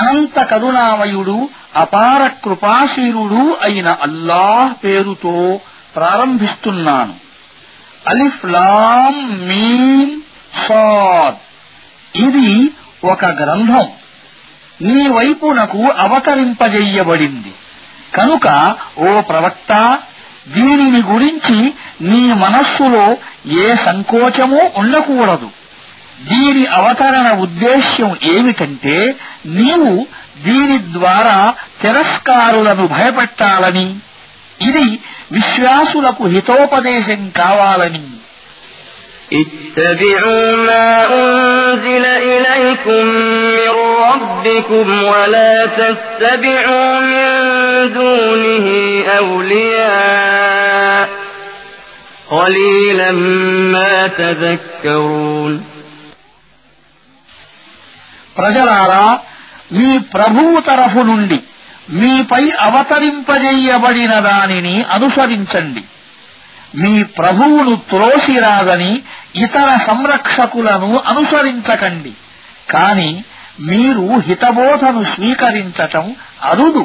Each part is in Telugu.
అనంత కరుణామయుడు అపార కృపాశీరుడు అయిన అల్లాహ్ పేరుతో ప్రారంభిస్తున్నాను అలిఫ్ మీమ్ సాద్ ఇది ఒక గ్రంథం నీ వైపునకు అవతరింపజెయ్యబడింది కనుక ఓ ప్రవక్త దీనిని గురించి నీ మనస్సులో ఏ సంకోచమూ ఉండకూడదు దీని అవతరణ ఉద్దేశ్యం ఏమిటంటే నీవు దీని ద్వారా తిరస్కారులను భయపెట్టాలని ఇది విశ్వాసులకు హితోపదేశం కావాలని اتبعوا ما أنزل إليكم من ربكم ولا تتبعوا من دونه أولياء قليلا ما تذكرون ప్రజలారా మీ ప్రభువు తరఫు నుండి మీపై అవతరింపజేయబడిన దానిని అనుసరించండి మీ ప్రభువును త్రోసిరాదని ఇతర సంరక్షకులను అనుసరించకండి కాని మీరు హితబోధను స్వీకరించటం అరుదు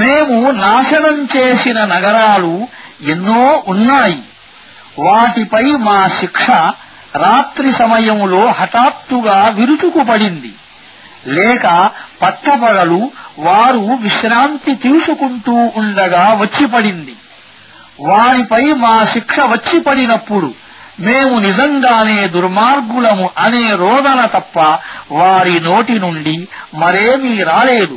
మేము నాశనం చేసిన నగరాలు ఎన్నో ఉన్నాయి వాటిపై మా శిక్ష రాత్రి సమయంలో హఠాత్తుగా విరుచుకుపడింది లేక పట్టపగలు వారు విశ్రాంతి తీసుకుంటూ ఉండగా వచ్చిపడింది వారిపై మా శిక్ష వచ్చిపడినప్పుడు మేము నిజంగానే దుర్మార్గులము అనే రోదన తప్ప వారి నోటి నుండి మరేమీ రాలేదు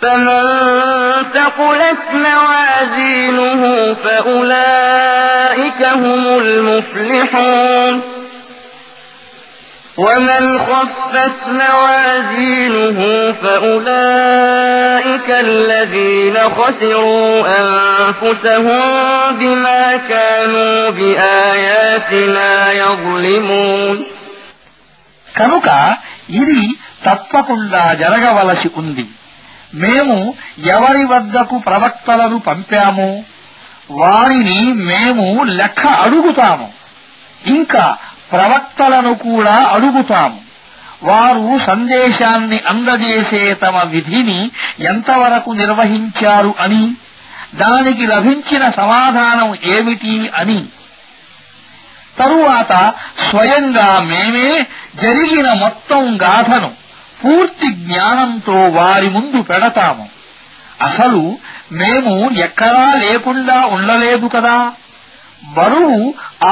فمن ثقلت موازينه فأولئك هم المفلحون ومن خفت موازينه فأولئك الذين خسروا أنفسهم بما كانوا بآياتنا يظلمون كنوكا تطفق الله جرغ ولا ఉంది మేము ఎవరి వద్దకు ప్రవక్తలను పంపాము వారిని మేము లెక్క అడుగుతాము ఇంకా ప్రవక్తలను కూడా అడుగుతాము వారు సందేశాన్ని అందజేసే తమ విధిని ఎంతవరకు నిర్వహించారు అని దానికి లభించిన సమాధానం ఏమిటి అని తరువాత స్వయంగా మేమే జరిగిన మొత్తం గాథను పూర్తి జ్ఞానంతో వారి ముందు పెడతాము అసలు మేము ఎక్కడా లేకుండా ఉండలేదు కదా బరువు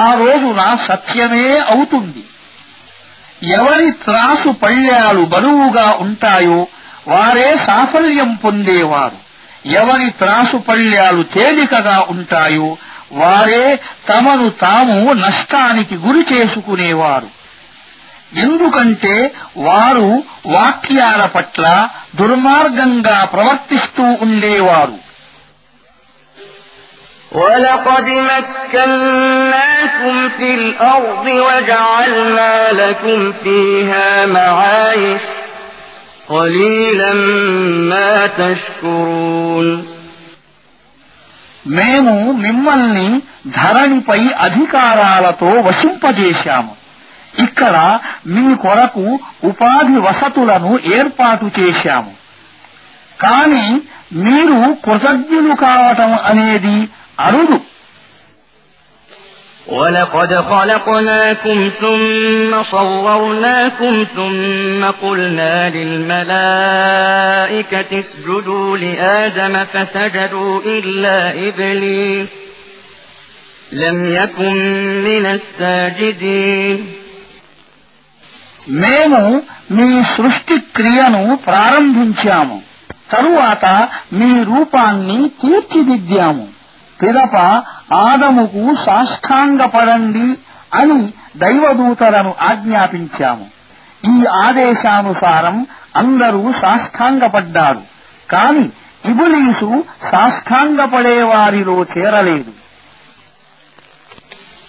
ఆ రోజున సత్యమే అవుతుంది ఎవరి త్రాసు పళ్ళ్యాలు బరువుగా ఉంటాయో వారే సాఫల్యం పొందేవారు ఎవరి త్రాసు పళ్ళ్యాలు తేలికగా ఉంటాయో వారే తమను తాము నష్టానికి గురి చేసుకునేవారు ఎందుకంటే వారు వాక్యాల పట్ల దుర్మార్గంగా ప్రవర్తిస్తూ ఉండేవారు ولقد مكناكم في الأرض وجعلنا لكم فيها معايش قليلا ما تشكرون మేము మిమ్మల్ని ధరణిపై అధికారాలతో వశింపజేశాము ఇక్కడ మీ కొరకు ఉపాధి వసతులను ఏర్పాటు చేశాము కాని మీరు కృతజ్ఞులు కావటం అనేది అరుదు ولقد خلقناكم ثم صورناكم ثم قلنا للملائكة اسجدوا لآدم فسجدوا إلا إبليس لم يكن من الساجدين మేము మీ సృష్టి క్రియను ప్రారంభించాము తరువాత మీ రూపాన్ని తీర్చిదిద్దాము పిదప ఆదముకు సాష్టాంగపడండి అని దైవదూతలను ఆజ్ఞాపించాము ఈ ఆదేశానుసారం అందరూ సాష్టాంగపడ్డారు కాని ఇబులీసు సాష్టాంగపడేవారిలో చేరలేదు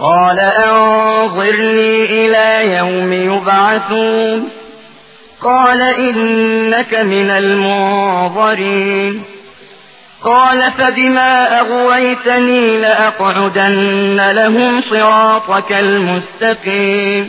قال أنظرني إلى يوم يبعثون قال إنك من المنظرين قال فبما أغويتني لأقعدن لهم صراطك المستقيم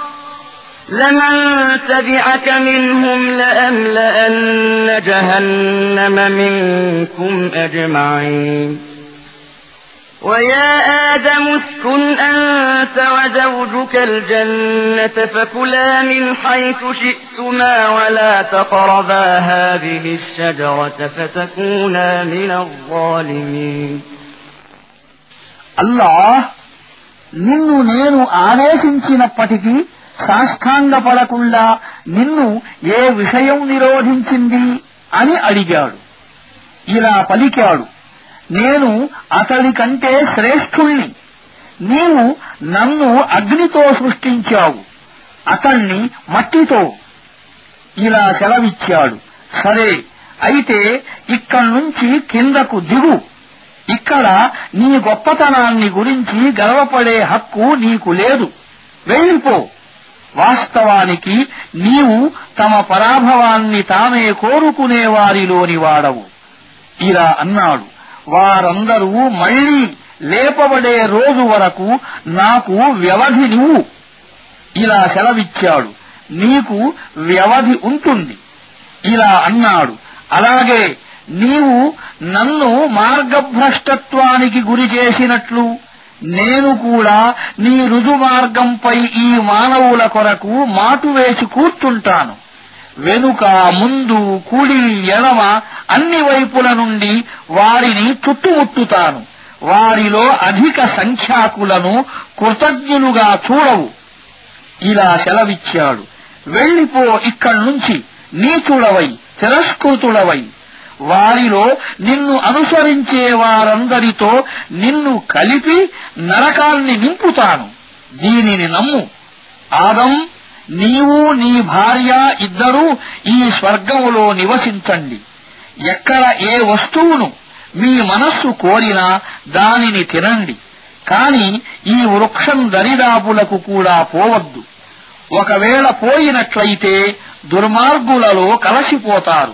لمن تبعك منهم لأملأن جهنم منكم أجمعين ويا آدم اسكن أنت وزوجك الجنة فكلا من حيث شئتما ولا تقربا هذه الشجرة فتكونا من الظالمين الله నిన్ను నేను فتكين సాష్టాంగపడకుండా నిన్ను ఏ విషయం నిరోధించింది అని అడిగాడు ఇలా పలికాడు నేను అతడి కంటే శ్రేష్ఠుణ్ణి నీవు నన్ను అగ్నితో సృష్టించావు అతణ్ణి మట్టితో ఇలా సెలవిచ్చాడు సరే అయితే ఇక్కడ్నుంచి కిందకు దిగు ఇక్కడ నీ గొప్పతనాన్ని గురించి గర్వపడే హక్కు నీకు లేదు వెళ్ళిపో వాస్తవానికి నీవు తమ పరాభవాన్ని తామే కోరుకునే వారిలోని వాడవు ఇలా అన్నాడు వారందరూ మళ్లీ లేపబడే రోజు వరకు నాకు వ్యవధి నువ్వు ఇలా సెలవిచ్చాడు నీకు వ్యవధి ఉంటుంది ఇలా అన్నాడు అలాగే నీవు నన్ను మార్గభ్రష్టత్వానికి గురి చేసినట్లు నేను కూడా నీ రుజుమార్గంపై ఈ మానవుల కొరకు మాటు వేసి కూర్చుంటాను వెనుక ముందు కుడి ఎడమ అన్ని వైపుల నుండి వారిని చుట్టుముట్టుతాను వారిలో అధిక సంఖ్యాకులను కృతజ్ఞులుగా చూడవు ఇలా సెలవిచ్చాడు వెళ్ళిపో ఇక్కడ్నుంచి నీచుడవై తిరస్కృతుడవై వారిలో నిన్ను అనుసరించే వారందరితో నిన్ను కలిపి నరకాల్ని నింపుతాను దీనిని నమ్ము ఆదం నీవు నీ భార్య ఇద్దరూ ఈ స్వర్గములో నివసించండి ఎక్కడ ఏ వస్తువును మీ మనస్సు కోరినా దానిని తినండి కాని ఈ వృక్షం దరిదాపులకు కూడా పోవద్దు ఒకవేళ పోయినట్లయితే దుర్మార్గులలో కలసిపోతారు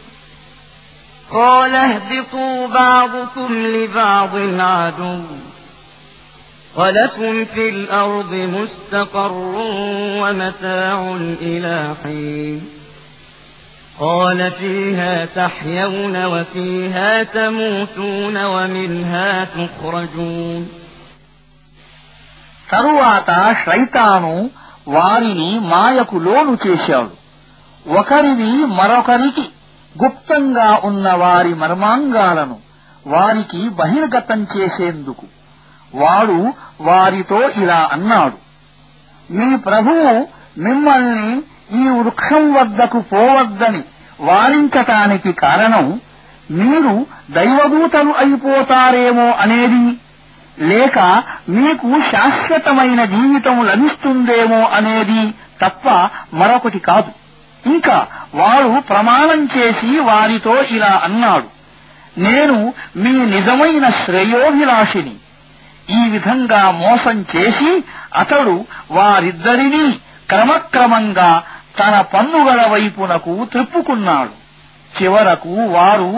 قال اهبطوا بعضكم لبعض عدو ولكم في الأرض مستقر ومتاع إلى حين قال فيها تحيون وفيها تموتون ومنها تخرجون తరువాత శైతాను వారిని మాయకు లోను చేశాడు ఒకరిని మరొకరికి గుప్తంగా ఉన్న వారి మర్మాంగాలను వారికి బహిర్గతం చేసేందుకు వాడు వారితో ఇలా అన్నాడు మీ ప్రభువు మిమ్మల్ని ఈ వృక్షం వద్దకు పోవద్దని వారించటానికి కారణం మీరు దైవదూతలు అయిపోతారేమో అనేది లేక మీకు శాశ్వతమైన జీవితం లభిస్తుందేమో అనేది తప్ప మరొకటి కాదు ఇంకా వాడు ప్రమాణం చేసి వారితో ఇలా అన్నాడు నేను మీ నిజమైన శ్రేయోభిలాషిని ఈ విధంగా మోసం చేసి అతడు వారిద్దరినీ క్రమక్రమంగా తన పన్నుగల వైపునకు త్రిప్పుకున్నాడు చివరకు వారు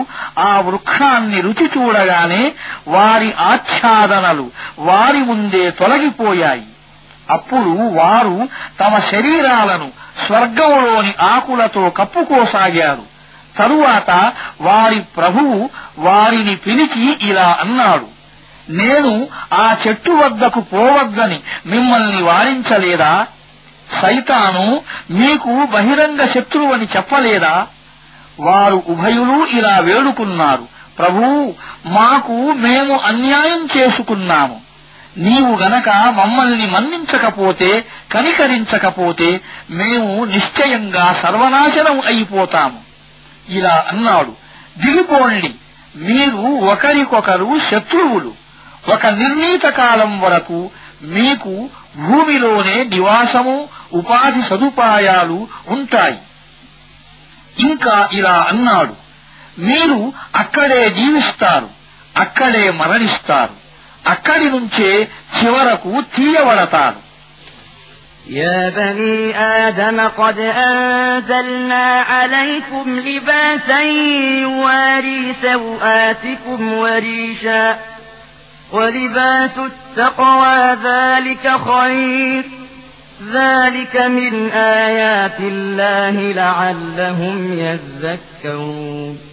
ఆ వృక్షాన్ని రుచి చూడగానే వారి ఆచ్ఛాదనలు వారి ముందే తొలగిపోయాయి అప్పుడు వారు తమ శరీరాలను స్వర్గంలోని ఆకులతో కప్పుకోసాగారు తరువాత వారి ప్రభువు వారిని పిలిచి ఇలా అన్నాడు నేను ఆ చెట్టు వద్దకు పోవద్దని మిమ్మల్ని వారించలేదా సైతాను మీకు బహిరంగ శత్రువని చెప్పలేదా వారు ఉభయులు ఇలా వేడుకున్నారు ప్రభూ మాకు మేము అన్యాయం చేసుకున్నాము నీవు గనక మమ్మల్ని మన్నించకపోతే కనికరించకపోతే మేము నిశ్చయంగా సర్వనాశనం అయిపోతాము ఇలా అన్నాడు దిగిపోండి మీరు ఒకరికొకరు శత్రువులు ఒక నిర్ణీత కాలం వరకు మీకు భూమిలోనే నివాసము ఉపాధి సదుపాయాలు ఉంటాయి ఇంకా ఇలా అన్నాడు మీరు అక్కడే జీవిస్తారు అక్కడే మరణిస్తారు అక్కడి నుంచే చివరకు తీయబడతాను يا بني آدم قد أنزلنا عليكم لباسا يواري سوآتكم وريشا ولباس التقوى ذلك خير ذلك من آيات الله لعلهم يذكرون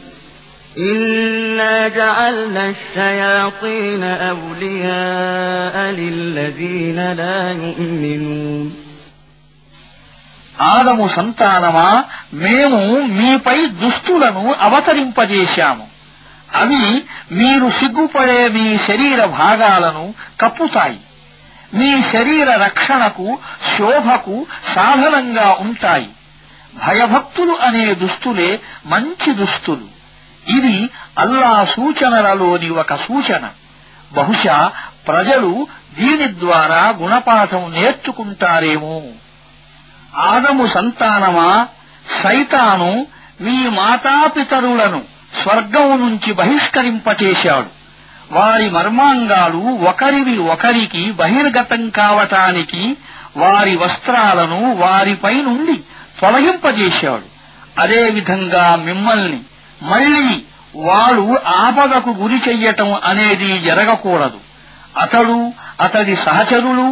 إنا جعلنا الشياطين أولياء للذين لا يؤمنون ఆదము సంతానమా మేము మీపై దుష్టులను అవతరింపజేశాము అవి మీరు సిగ్గుపడే మీ శరీర భాగాలను కప్పుతాయి మీ శరీర రక్షణకు శోభకు సాధనంగా ఉంటాయి భయభక్తులు అనే దుస్తులే మంచి దుస్తులు ఇది అల్లా సూచనలలోని ఒక సూచన బహుశా ప్రజలు దీని ద్వారా గుణపాఠం నేర్చుకుంటారేమో ఆదము సంతానమా సైతాను మీ మాతాపితరులను స్వర్గం నుంచి బహిష్కరింపచేశాడు వారి మర్మాంగాలు ఒకరివి ఒకరికి బహిర్గతం కావటానికి వారి వస్త్రాలను వారిపై నుండి తొలగింపజేశాడు అదేవిధంగా మిమ్మల్ని మళ్లీ వాడు ఆపదకు గురి చెయ్యటం అనేది జరగకూడదు అతడు అతడి సహచరులు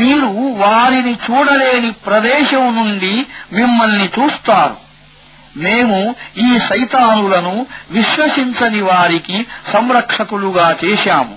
మీరు వారిని చూడలేని ప్రదేశం నుండి మిమ్మల్ని చూస్తారు మేము ఈ సైతానులను విశ్వసించని వారికి సంరక్షకులుగా చేశాము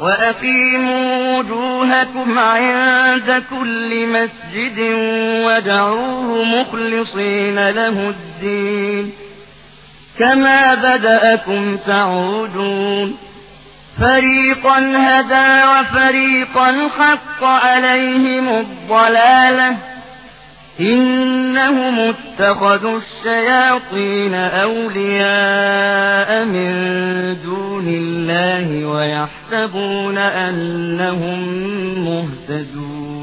وأقيموا وجوهكم عند كل مسجد ودعوه مخلصين له الدين كما بدأكم تعودون فريقا هدى وفريقا حق عليهم الضلاله إنهم اتخذوا الشياطين أولياء من دون الله ويحسبون أنهم مهتدون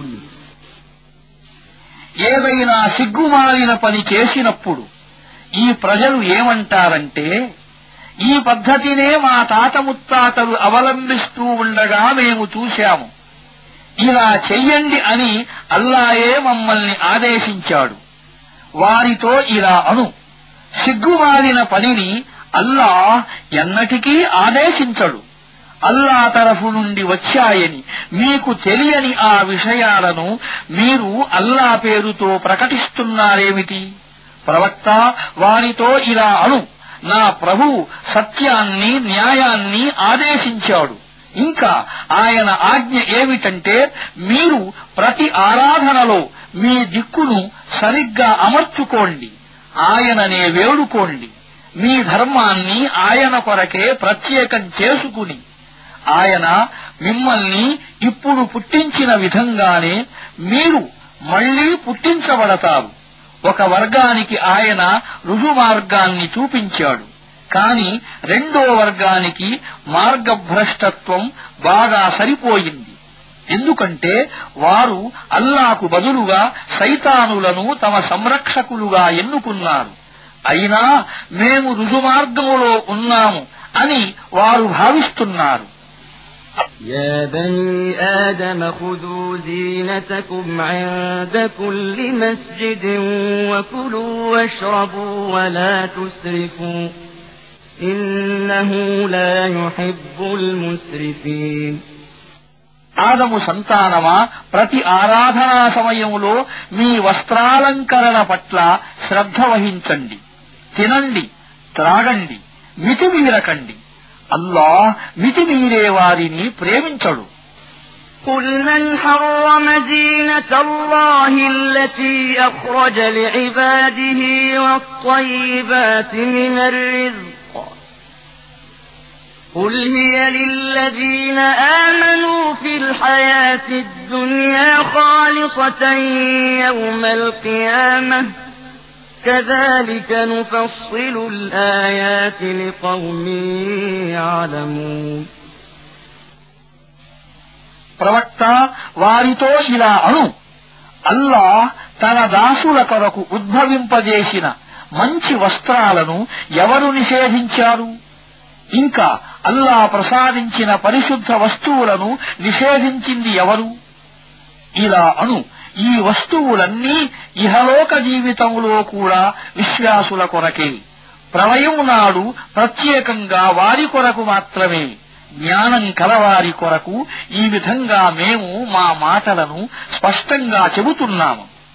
ఏదైనా సిగ్గుమాలిన పని చేసినప్పుడు ఈ ప్రజలు ఏమంటారంటే ఈ పద్ధతినే మా తాత ముత్తాతలు అవలంబిస్తూ ఉండగా మేము చూశాము ఇలా చెయ్యండి అని అల్లాయే మమ్మల్ని ఆదేశించాడు వారితో ఇలా అను సిగ్గుమాలిన పనిని అల్లా ఎన్నటికీ ఆదేశించడు అల్లా తరఫు నుండి వచ్చాయని మీకు తెలియని ఆ విషయాలను మీరు అల్లా పేరుతో ప్రకటిస్తున్నారేమిటి ప్రవక్త వారితో ఇలా అను నా ప్రభు సత్యాన్ని న్యాయాన్ని ఆదేశించాడు ఇంకా ఆయన ఆజ్ఞ ఏమిటంటే మీరు ప్రతి ఆరాధనలో మీ దిక్కును సరిగ్గా అమర్చుకోండి ఆయననే వేడుకోండి మీ ధర్మాన్ని ఆయన కొరకే ప్రత్యేకం చేసుకుని ఆయన మిమ్మల్ని ఇప్పుడు పుట్టించిన విధంగానే మీరు మళ్లీ పుట్టించబడతారు ఒక వర్గానికి ఆయన రుజుమార్గాన్ని చూపించాడు కాని రెండో వర్గానికి మార్గభ్రష్టత్వం బాగా సరిపోయింది ఎందుకంటే వారు అల్లాకు బదులుగా సైతానులను తమ సంరక్షకులుగా ఎన్నుకున్నారు అయినా మేము రుజుమార్గములో ఉన్నాము అని వారు భావిస్తున్నారు يا بني آدم خذوا زينتكم عند كل مسجد وكلوا واشربوا ولا تسرفوا ఆదము సంతానమా ప్రతి ఆరాధనా సమయంలో మీ వస్త్రాలంకరణ పట్ల శ్రద్ధ వహించండి తినండి త్రాగండి మితిమీరకండి అల్లా మితిమీరే వారిని ప్రేమించడు قل من حرم زينة الله التي أخرج لعباده والطيبات من الرزق قل هي للذين آمنوا في الحياة الدنيا خالصة يوم القيامة كذلك نفصل الآيات لقوم يعلمون ప్రవక్త వారితో ఇలా అను అల్లా తన దాసుల కొరకు ఉద్భవింపజేసిన మంచి వస్త్రాలను ఎవరు నిషేధించారు ఇంకా అల్లా ప్రసాదించిన పరిశుద్ధ వస్తువులను నిషేధించింది ఎవరు ఇలా అను ఈ వస్తువులన్నీ ఇహలోక జీవితంలో కూడా విశ్వాసుల కొరకే ప్రళయం నాడు ప్రత్యేకంగా వారి కొరకు మాత్రమే జ్ఞానం కలవారి కొరకు ఈ విధంగా మేము మా మాటలను స్పష్టంగా చెబుతున్నాము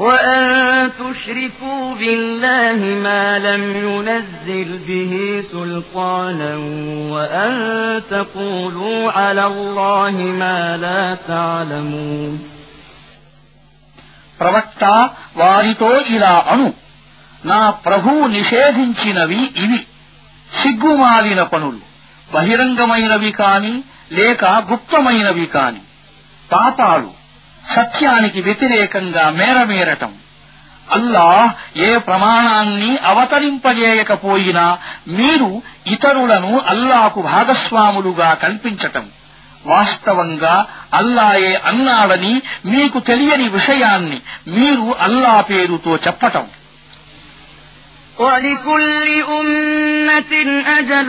وأن تشركوا بالله ما لم ينزل به سلطانا وأن تقولوا على الله ما لا تعلمون ప్రవక్త వారితో ఇలా అను నా ప్రభు నిషేధించినవి ఇవి సిగ్గుమాలిన పనులు బహిరంగమైనవి కాని లేక గుప్తమైనవి కాని పాపాలు సత్యానికి వ్యతిరేకంగా మేరమేరటం అల్లా ఏ ప్రమాణాన్ని అవతరింపజేయకపోయినా మీరు ఇతరులను అల్లాకు భాగస్వాములుగా కల్పించటం వాస్తవంగా అల్లాయే అన్నాడని మీకు తెలియని విషయాన్ని మీరు అల్లా పేరుతో చెప్పటం ولكل أمة أجل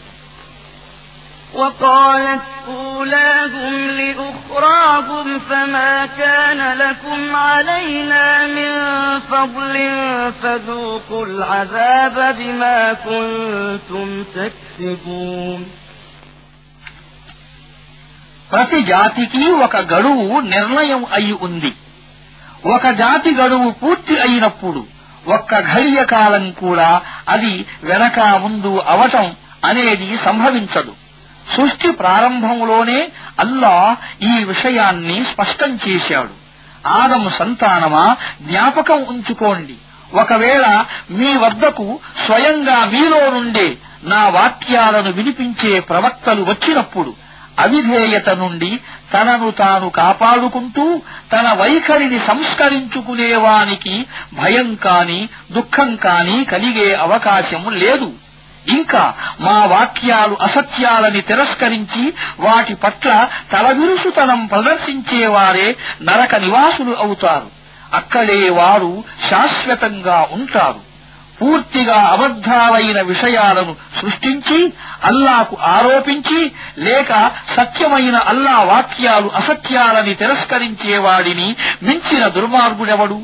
وقالت أولاهم لأخراهم فما كان لكم علينا من فضل فذوقوا العذاب بما كنتم تكسبون ప్రతి జాతికి ఒక గడువు నిర్ణయం అయి ఉంది ఒక జాతి గడువు పూర్తి అయినప్పుడు ఒక్క ఘడియ కాలం కూడా అది వెనక ముందు అవటం అనేది సంభవించదు సృష్టి ప్రారంభంలోనే అల్లా ఈ విషయాన్ని స్పష్టం చేశాడు ఆదము సంతానమా జ్ఞాపకం ఉంచుకోండి ఒకవేళ మీ వద్దకు స్వయంగా మీలో నుండే నా వాక్యాలను వినిపించే ప్రవక్తలు వచ్చినప్పుడు అవిధేయత నుండి తనను తాను కాపాడుకుంటూ తన వైఖరిని సంస్కరించుకునేవానికి భయం కాని దుఃఖం కాని కలిగే అవకాశం లేదు ఇంకా మా వాక్యాలు అసత్యాలని తిరస్కరించి వాటి పట్ల తలవిరుసుతనం ప్రదర్శించేవారే నరక నివాసులు అవుతారు అక్కడే వారు శాశ్వతంగా ఉంటారు పూర్తిగా అబద్దాలైన విషయాలను సృష్టించి అల్లాకు ఆరోపించి లేక సత్యమైన అల్లా వాక్యాలు అసత్యాలని తిరస్కరించేవాడిని మించిన దుర్మార్గుడెవడు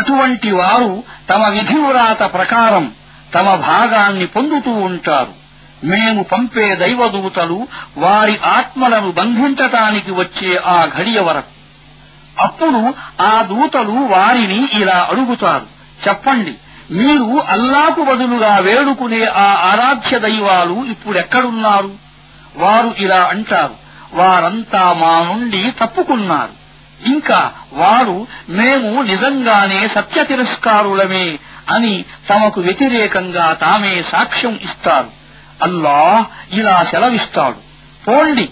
అటువంటి వారు తమ విధివ్రాత ప్రకారం తమ భాగాన్ని పొందుతూ ఉంటారు మేము పంపే దైవదూతలు వారి ఆత్మలను బంధించటానికి వచ్చే ఆ ఘడియ వరకు అప్పుడు ఆ దూతలు వారిని ఇలా అడుగుతారు చెప్పండి మీరు అల్లాకు బదులుగా వేడుకునే ఆ ఆరాధ్య దైవాలు ఇప్పుడెక్కడున్నారు వారు ఇలా అంటారు వారంతా మా నుండి తప్పుకున్నారు ఇంకా వారు మేము నిజంగానే సత్య తిరస్కారులమే అని తమకు వ్యతిరేకంగా తామే సాక్ష్యం ఇస్తారు అల్లాహ్ ఇలా సెలవిస్తాడు పోండి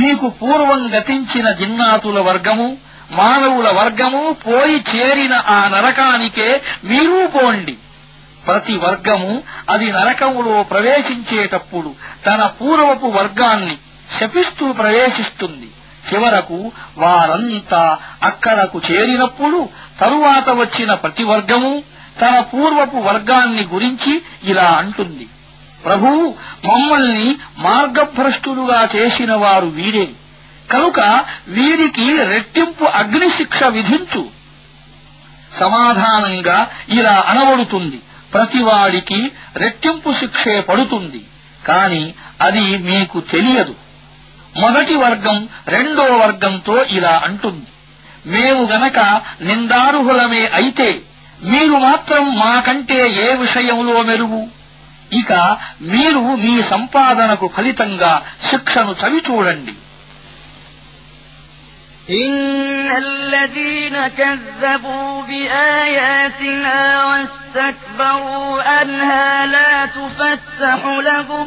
మీకు పూర్వం గతించిన జిన్నాతుల వర్గము మానవుల వర్గము పోయి చేరిన ఆ నరకానికే మీరూ పోండి ప్రతి వర్గము అది నరకములో ప్రవేశించేటప్పుడు తన పూర్వపు వర్గాన్ని శపిస్తూ ప్రవేశిస్తుంది చివరకు వారంతా అక్కడకు చేరినప్పుడు తరువాత వచ్చిన ప్రతి వర్గము తన పూర్వపు వర్గాన్ని గురించి ఇలా అంటుంది ప్రభు మమ్మల్ని మార్గభ్రష్టులుగా చేసిన వారు వీరే కనుక వీరికి రెట్టింపు అగ్నిశిక్ష విధించు సమాధానంగా ఇలా అనబడుతుంది ప్రతివాడికి రెట్టింపు శిక్షే పడుతుంది కాని అది మీకు తెలియదు మొదటి వర్గం రెండో వర్గంతో ఇలా అంటుంది మేము గనక నిందారుహులమే అయితే మీరు మాత్రం మాకంటే ఏ విషయంలో మెరుగు ఇక మీరు మీ సంపాదనకు ఫలితంగా శిక్షను చవిచూడండి إن الذين كذبوا بآياتنا واستكبروا أنها لا تفتح لهم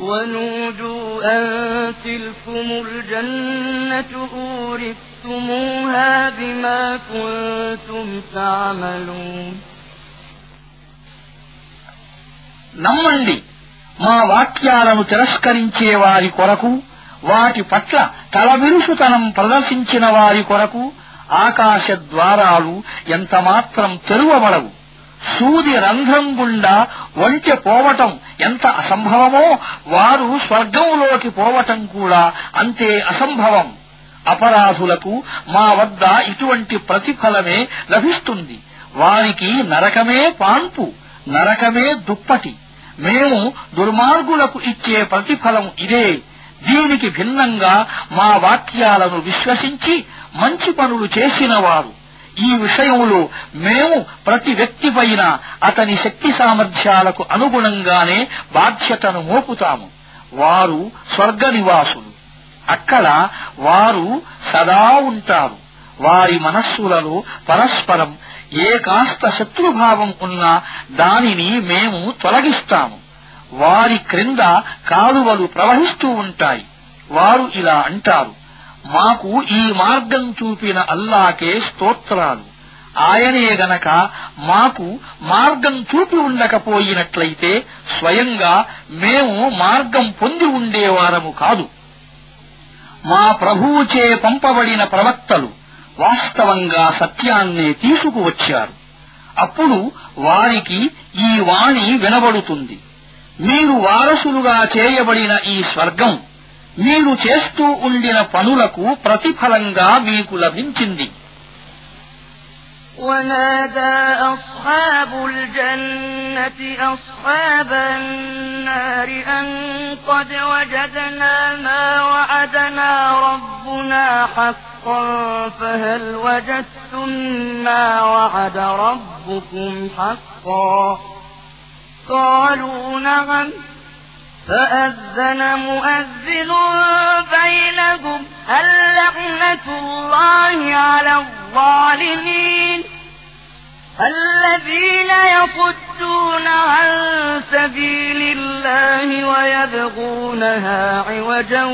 ونودوا أن تلكم الجنة أورثتموها بما كنتم تعملون నమ్మండి మా వాక్యాలను తిరస్కరించే వారి కొరకు వాటి పట్ల తలవిరుసుతనం ప్రదర్శించిన వారి కొరకు ఆకాశ ద్వారాలు ఎంతమాత్రం తెరువబడవు సూది రంధ్రం గుండా ఒంటె పోవటం ఎంత అసంభవమో వారు స్వర్గంలోకి పోవటం కూడా అంతే అసంభవం అపరాధులకు మా వద్ద ఇటువంటి ప్రతిఫలమే లభిస్తుంది వారికి నరకమే పాన్పు నరకమే దుప్పటి మేము దుర్మార్గులకు ఇచ్చే ప్రతిఫలం ఇదే దీనికి భిన్నంగా మా వాక్యాలను విశ్వసించి మంచి పనులు చేసినవారు ఈ విషయంలో మేము ప్రతి వ్యక్తి పైన అతని శక్తి సామర్థ్యాలకు అనుగుణంగానే బాధ్యతను మోపుతాము వారు స్వర్గ నివాసులు అక్కడ వారు సదా ఉంటారు వారి మనస్సులలో పరస్పరం ఏ కాస్త శత్రుభావం ఉన్నా దానిని మేము తొలగిస్తాము వారి క్రింద కాలువలు ప్రవహిస్తూ ఉంటాయి వారు ఇలా అంటారు మాకు ఈ మార్గం చూపిన అల్లాకే స్తోత్రాలు ఆయనే గనక మాకు మార్గం చూపి ఉండకపోయినట్లయితే స్వయంగా మేము మార్గం పొంది ఉండేవారము కాదు మా ప్రభువుచే పంపబడిన ప్రవక్తలు వాస్తవంగా సత్యాన్నే తీసుకువచ్చారు అప్పుడు వారికి ఈ వాణి వినబడుతుంది మీరు వారసులుగా చేయబడిన ఈ స్వర్గం మీరు చేస్తూ ఉండిన పనులకు ప్రతిఫలంగా మీకు లభించింది ونادى أصحاب الجنة أصحاب النار أن قد وجدنا ما وعدنا ربنا حقا فهل وجدتم ما وعد ربكم حقا قالوا نعم فأذن مؤذن بينهم اللعنة الله على الظالمين الذين يصدون عن سبيل الله ويبغونها عوجا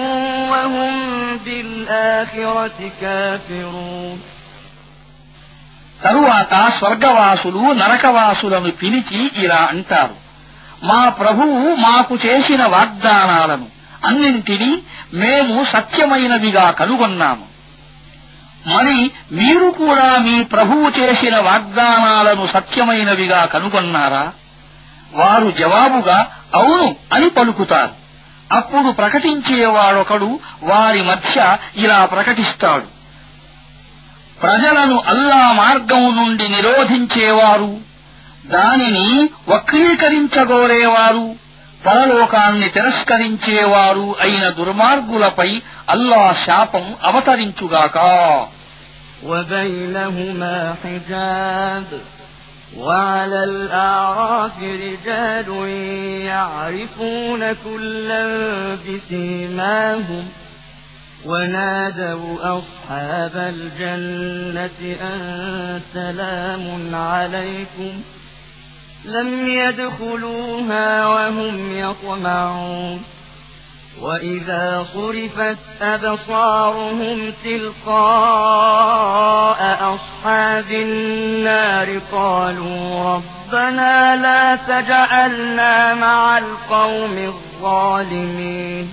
وهم بالآخرة كافرون తరువాత స్వర్గవాసులు నరకవాసులను పిలిచి ఇలా అంటారు మా ప్రభువు మాకు చేసిన వాగ్దానాలను అన్నింటినీ మేము సత్యమైనవిగా కనుగొన్నాము మరి మీరు కూడా మీ ప్రభువు చేసిన వాగ్దానాలను సత్యమైనవిగా కనుగొన్నారా వారు జవాబుగా అవును అని పలుకుతారు అప్పుడు ప్రకటించేవాడొకడు వారి మధ్య ఇలా ప్రకటిస్తాడు ప్రజలను అల్లా మార్గం నుండి నిరోధించేవారు దానిని వక్రీకరించగోరేవారు పరలోకాన్ని తిరస్కరించేవారు అయిన దుర్మార్గులపై అల్లా శాపం అవతరించుగాక وبينهما حجاب وعلى الأعراف رجال يعرفون كلا بسيماهم ونادوا أصحاب الجنة أن سلام عليكم ۖ لم يدخلوها وهم يطمعون وإذا صرفت أبصارهم تلقاء أصحاب النار قالوا ربنا لا تجعلنا مع القوم الظالمين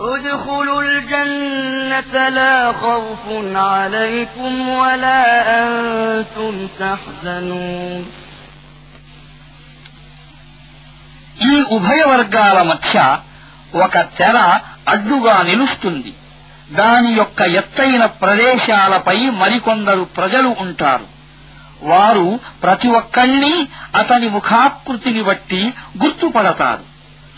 ادخلوا الجنة لا خوف عليكم ولا أنتم تحزنون ఈ ఉభయ వర్గాల మధ్య ఒక తెర అడ్డుగా నిలుస్తుంది దాని యొక్క ఎత్తైన ప్రదేశాలపై మరికొందరు ప్రజలు ఉంటారు వారు ప్రతి ఒక్కళ్ళీ అతని ముఖాకృతిని బట్టి గుర్తుపడతారు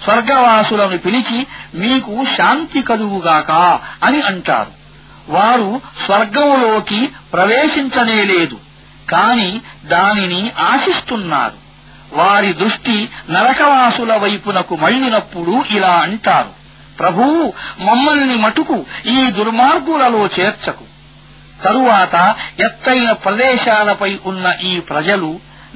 స్వర్గవాసులను పిలిచి మీకు శాంతి కలుగుగాక అని అంటారు వారు స్వర్గంలోకి ప్రవేశించనేలేదు కాని దానిని ఆశిస్తున్నారు వారి దృష్టి నరకవాసుల వైపునకు మళ్లినప్పుడు ఇలా అంటారు ప్రభూ మమ్మల్ని మటుకు ఈ దుర్మార్గులలో చేర్చకు తరువాత ఎత్తైన ప్రదేశాలపై ఉన్న ఈ ప్రజలు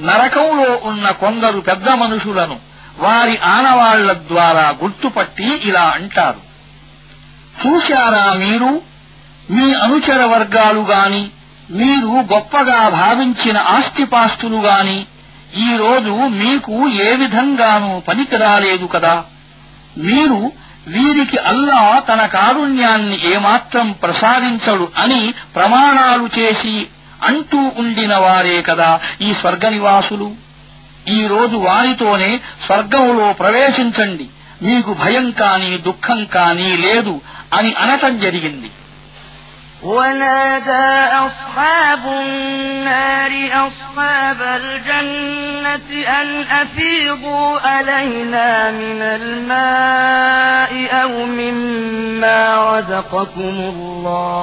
నరకంలో ఉన్న కొందరు పెద్ద మనుషులను వారి ఆనవాళ్ల ద్వారా గుర్తుపట్టి ఇలా అంటారు చూశారా మీరు మీ అనుచర వర్గాలు గాని మీరు గొప్పగా భావించిన ఆస్తిపాస్తులు గాని ఈరోజు మీకు ఏ విధంగానూ పనికిరాలేదు కదా మీరు వీరికి అల్లా తన కారుణ్యాన్ని ఏమాత్రం ప్రసాదించడు అని ప్రమాణాలు చేసి అంటూ ఉండిన వారే కదా ఈ స్వర్గనివాసులు ఈ రోజు వారితోనే స్వర్గములో ప్రవేశించండి మీకు భయం కాని దుఃఖం కాని లేదు అని అనటం జరిగింది ونادى أصحاب النار أصحاب الجنة أن أفيضوا علينا من الماء أو مما رزقكم الله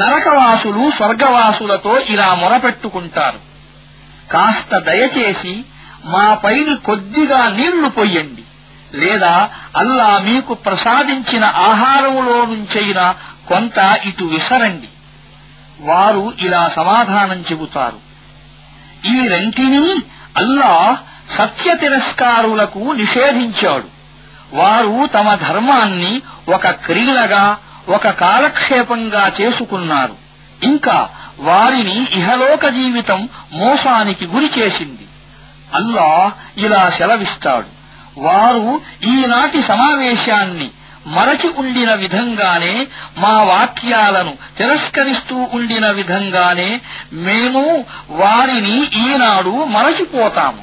నరకవాసులు స్వర్గవాసులతో ఇలా మొరపెట్టుకుంటారు కాస్త దయచేసి పైన కొద్దిగా నీళ్లు పొయ్యండి లేదా అల్లా మీకు ప్రసాదించిన ఆహారములో నుంచైనా కొంత ఇటు విసరండి వారు ఇలా సమాధానం చెబుతారు ఈ రెంటినీ అల్లాహ్ సత్య తిరస్కారులకు నిషేధించాడు వారు తమ ధర్మాన్ని ఒక క్రీడగా ఒక కాలక్షేపంగా చేసుకున్నారు ఇంకా వారిని ఇహలోక జీవితం మోసానికి గురిచేసింది అల్లా ఇలా సెలవిస్తాడు వారు ఈనాటి సమావేశాన్ని మరచి ఉండిన విధంగానే మా వాక్యాలను తిరస్కరిస్తూ ఉండిన విధంగానే మేము వారిని ఈనాడు మరచిపోతాము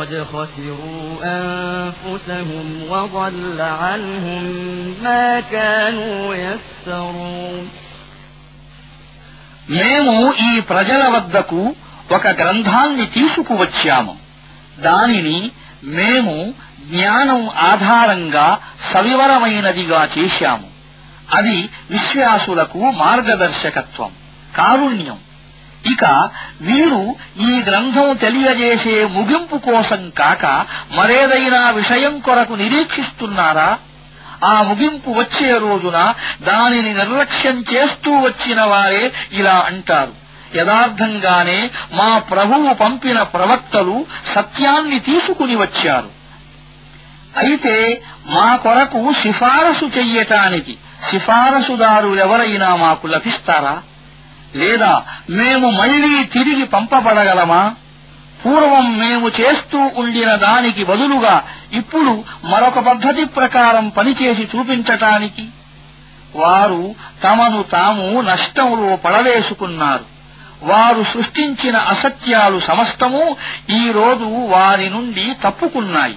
قد خسروا أنفسهم وضل عنهم ما كانوا يفترون మేము ఈ ప్రజల వద్దకు ఒక గ్రంథాన్ని తీసుకువచ్చాము దానిని మేము జ్ఞానం ఆధారంగా సవివరమైనదిగా చేశాము అది విశ్వాసులకు మార్గదర్శకత్వం కారుణ్యం ఇక వీరు ఈ గ్రంథం తెలియజేసే ముగింపు కోసం కాక మరేదైనా విషయం కొరకు నిరీక్షిస్తున్నారా ఆ ముగింపు వచ్చే రోజున దానిని నిర్లక్ష్యం చేస్తూ వచ్చిన వారే ఇలా అంటారు యథార్థంగానే మా ప్రభువు పంపిన ప్రవక్తలు సత్యాన్ని తీసుకుని వచ్చారు అయితే మా కొరకు సిఫారసు చెయ్యటానికి సిఫారసుదారులెవరైనా మాకు లభిస్తారా లేదా మేము మళ్లీ తిరిగి పంపబడగలమా పూర్వం మేము చేస్తూ ఉండిన దానికి బదులుగా ఇప్పుడు మరొక పద్ధతి ప్రకారం పనిచేసి చూపించటానికి వారు తమను తాము నష్టంలో పడవేసుకున్నారు వారు సృష్టించిన అసత్యాలు సమస్తము ఈరోజు వారి నుండి తప్పుకున్నాయి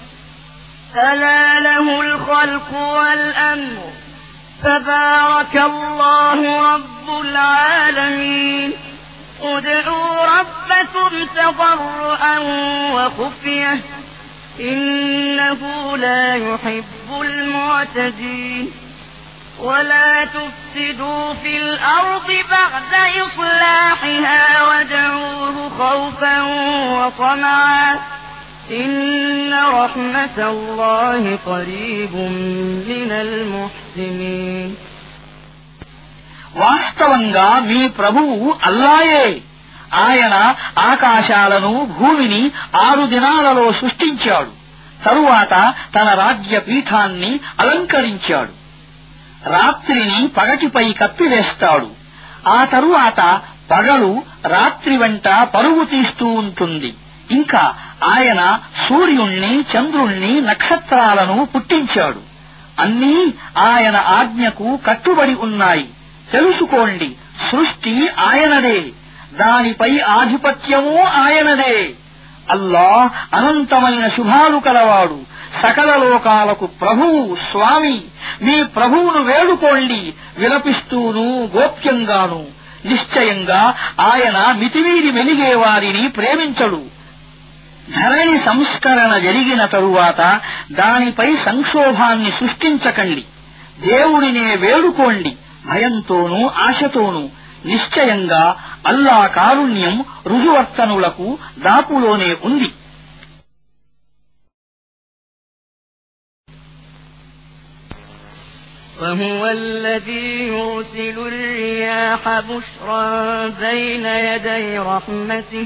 ألا له الخلق والأمر تبارك الله رب العالمين ادعوا ربكم تضرعا وخفية إنه لا يحب المعتدين ولا تفسدوا في الأرض بعد إصلاحها وادعوه خوفا وطمعا వాస్తవంగా మీ ప్రభువు అల్లాయే ఆయన ఆకాశాలను భూమిని ఆరు దినాలలో సృష్టించాడు తరువాత తన రాజ్య పీఠాన్ని అలంకరించాడు రాత్రిని పగటిపై కప్పివేస్తాడు ఆ తరువాత పగలు రాత్రి వెంట పరుగు తీస్తూ ఉంటుంది ఇంకా ఆయన సూర్యుణ్ణి చంద్రుణ్ణి నక్షత్రాలను పుట్టించాడు అన్నీ ఆయన ఆజ్ఞకు కట్టుబడి ఉన్నాయి తెలుసుకోండి సృష్టి ఆయనదే దానిపై ఆధిపత్యము ఆయనదే అల్లా అనంతమైన శుభాలు కలవాడు సకల లోకాలకు ప్రభువు స్వామి మీ ప్రభువును వేడుకోండి విలపిస్తూను గోప్యంగాను నిశ్చయంగా ఆయన మితివీరి వారిని ప్రేమించడు ధరణి సంస్కరణ జరిగిన తరువాత దానిపై సంక్షోభాన్ని సృష్టించకండి దేవుడినే వేడుకోండి భయంతోనూ ఆశతోనూ నిశ్చయంగా అల్లా కారుణ్యం రుజువర్తనులకు దాపులోనే ఉంది فهو الذي يرسل الرياح بشرا بين يدي رحمته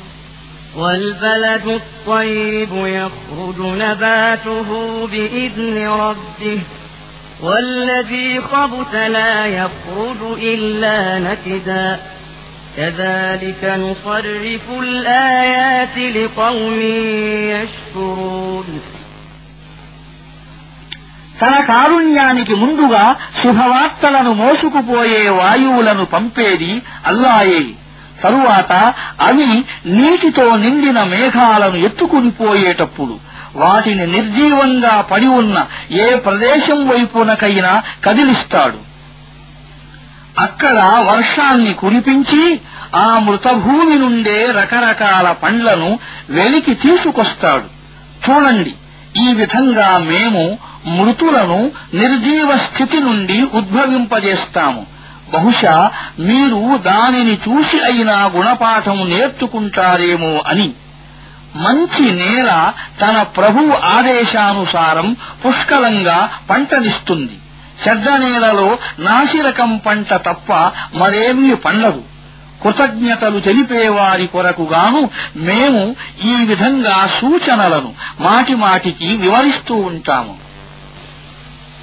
والبلد الطيب يخرج نباته بإذن ربه والذي خبث لا يخرج إلا نكدا كذلك نصرف الآيات لقوم يشكرون తన కారుణ్యానికి ముందుగా శుభవార్తలను మోసుకుపోయే వాయువులను పంపేది అల్లాయే తరువాత అవి నీటితో నిండిన మేఘాలను ఎత్తుకునిపోయేటప్పుడు వాటిని నిర్జీవంగా పడి ఉన్న ఏ ప్రదేశం వైపునకైనా కదిలిస్తాడు అక్కడ వర్షాన్ని కురిపించి ఆ మృతభూమి నుండే రకరకాల పండ్లను వెలికి తీసుకొస్తాడు చూడండి ఈ విధంగా మేము మృతులను నిర్జీవ స్థితి నుండి ఉద్భవింపజేస్తాము బహుశా మీరు దానిని చూసి అయినా గుణపాఠం నేర్చుకుంటారేమో అని మంచి నేల తన ప్రభు ఆదేశానుసారం పుష్కలంగా పంటనిస్తుంది చెడ్డ నేలలో నాసిరకం పంట తప్ప మరేమీ పండదు కృతజ్ఞతలు తెలిపేవారి కొరకుగాను మేము ఈ విధంగా సూచనలను మాటిమాటికి వివరిస్తూ ఉంటాము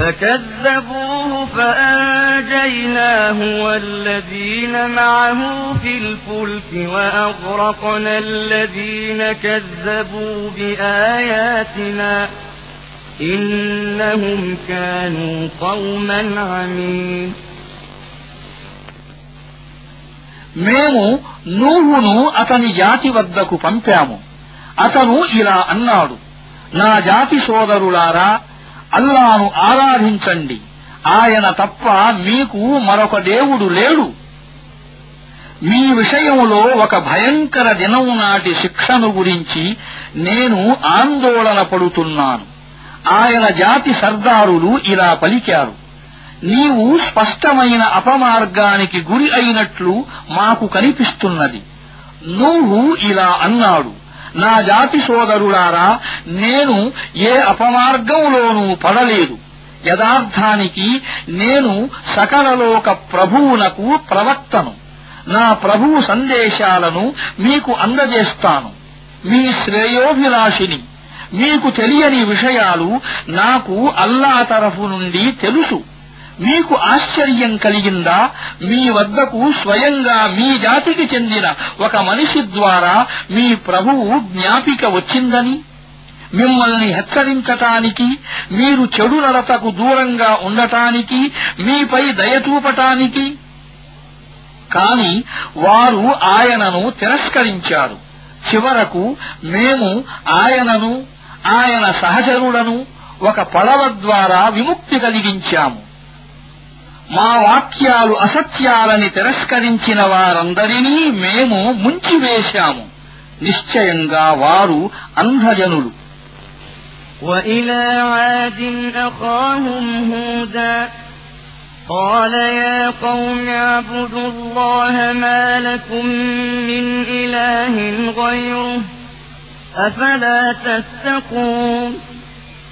فكذبوه فأنجيناه والذين معه في الفلك وأغرقنا الذين كذبوا بآياتنا إنهم كانوا قوما عمين మేము నూహును అతని జాతి వద్దకు పంపాము అతను ఇలా అన్నాడు నా జాతి సోదరులారా అల్లాను ఆరాధించండి ఆయన తప్ప మీకు మరొక దేవుడు లేడు మీ విషయంలో ఒక భయంకర దినం నాటి శిక్షను గురించి నేను ఆందోళన పడుతున్నాను ఆయన జాతి సర్దారులు ఇలా పలికారు నీవు స్పష్టమైన అపమార్గానికి గురి అయినట్లు మాకు కనిపిస్తున్నది నువ్వు ఇలా అన్నాడు నా జాతి సోదరులారా నేను ఏ అపమార్గంలోనూ పడలేదు యథార్థానికి నేను సకలలోక ప్రభువునకు ప్రవక్తను నా ప్రభువు సందేశాలను మీకు అందజేస్తాను మీ శ్రేయోభిలాషిని మీకు తెలియని విషయాలు నాకు అల్లా తరఫు నుండి తెలుసు మీకు ఆశ్చర్యం కలిగిందా మీ వద్దకు స్వయంగా మీ జాతికి చెందిన ఒక మనిషి ద్వారా మీ ప్రభువు జ్ఞాపిక వచ్చిందని మిమ్మల్ని హెచ్చరించటానికి మీరు చెడు నడతకు దూరంగా ఉండటానికి మీపై దయచూపటానికి కాని వారు ఆయనను తిరస్కరించారు చివరకు మేము ఆయనను ఆయన సహచరులను ఒక పడవ ద్వారా విముక్తి కలిగించాము మా వాక్యాలు అసత్యాలని తిరస్కరించిన వారందరినీ మేము ముంచివేశాము నిశ్చయంగా వారు అంధజనులు وإلى عاد أخاهم هودا قال يا قوم اعبدوا الله ما لكم من إله غيره أفلا تتقون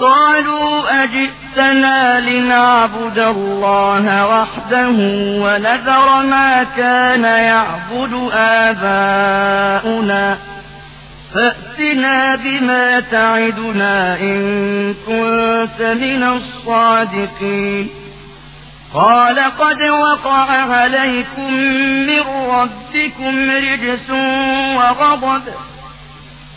قالوا أجئتنا لنعبد الله وحده ونذر ما كان يعبد آباؤنا فأتنا بما تعدنا إن كنت من الصادقين قال قد وقع عليكم من ربكم رجس وغضب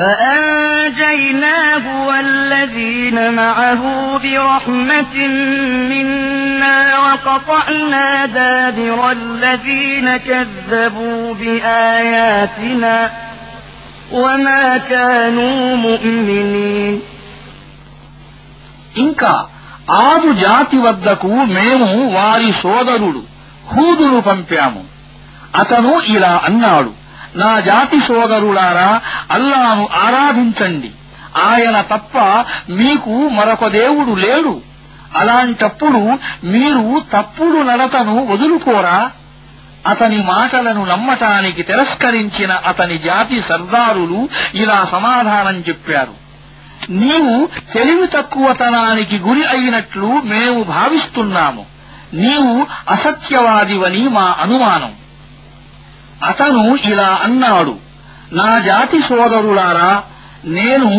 فأنجيناه والذين معه برحمة منا وقطعنا دابر الذين كذبوا بآياتنا وما كانوا مؤمنين إنك ఆదు జాతి ودكو ميمو واري సోదరుడు హూదును فمتعمو أتنو إلى النار నా జాతి సోదరులారా అల్లాను ఆరాధించండి ఆయన తప్ప మీకు మరొక దేవుడు లేడు అలాంటప్పుడు మీరు తప్పుడు నడతను వదులుకోరా అతని మాటలను నమ్మటానికి తిరస్కరించిన అతని జాతి సర్దారులు ఇలా సమాధానం చెప్పారు నీవు తెలివి తక్కువతనానికి గురి అయినట్లు మేము భావిస్తున్నాము నీవు అసత్యవాదివని మా అనుమానం అతను ఇలా అన్నాడు నా జాతి సోదరులారా నేను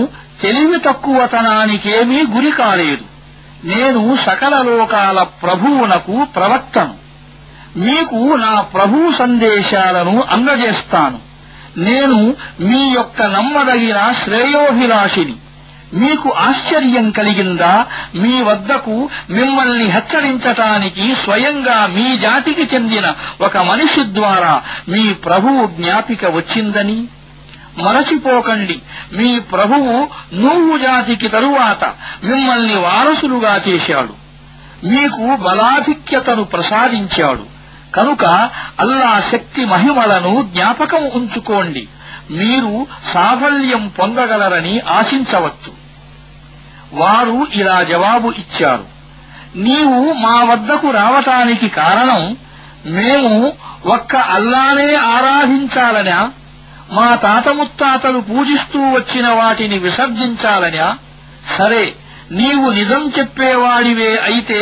తెలివి తక్కువతనానికేమీ గురి కాలేదు నేను సకల లోకాల ప్రభువునకు ప్రవక్తను మీకు నా ప్రభు సందేశాలను అందజేస్తాను నేను మీ యొక్క నమ్మదగిన శ్రేయోభిలాషిని మీకు ఆశ్చర్యం కలిగిందా మీ వద్దకు మిమ్మల్ని హెచ్చరించటానికి స్వయంగా మీ జాతికి చెందిన ఒక మనిషి ద్వారా మీ ప్రభువు జ్ఞాపిక వచ్చిందని మరచిపోకండి మీ ప్రభువు నువ్వు జాతికి తరువాత మిమ్మల్ని వారసులుగా చేశాడు మీకు బలాధిక్యతను ప్రసాదించాడు కనుక అల్లా శక్తి మహిమలను జ్ఞాపకం ఉంచుకోండి మీరు సాఫల్యం పొందగలరని ఆశించవచ్చు వారు ఇలా జవాబు ఇచ్చారు నీవు మా వద్దకు రావటానికి కారణం మేము ఒక్క అల్లానే ఆరాధించాలనా మా తాత ముత్తాతలు పూజిస్తూ వచ్చిన వాటిని విసర్జించాలనా సరే నీవు నిజం చెప్పేవాడివే అయితే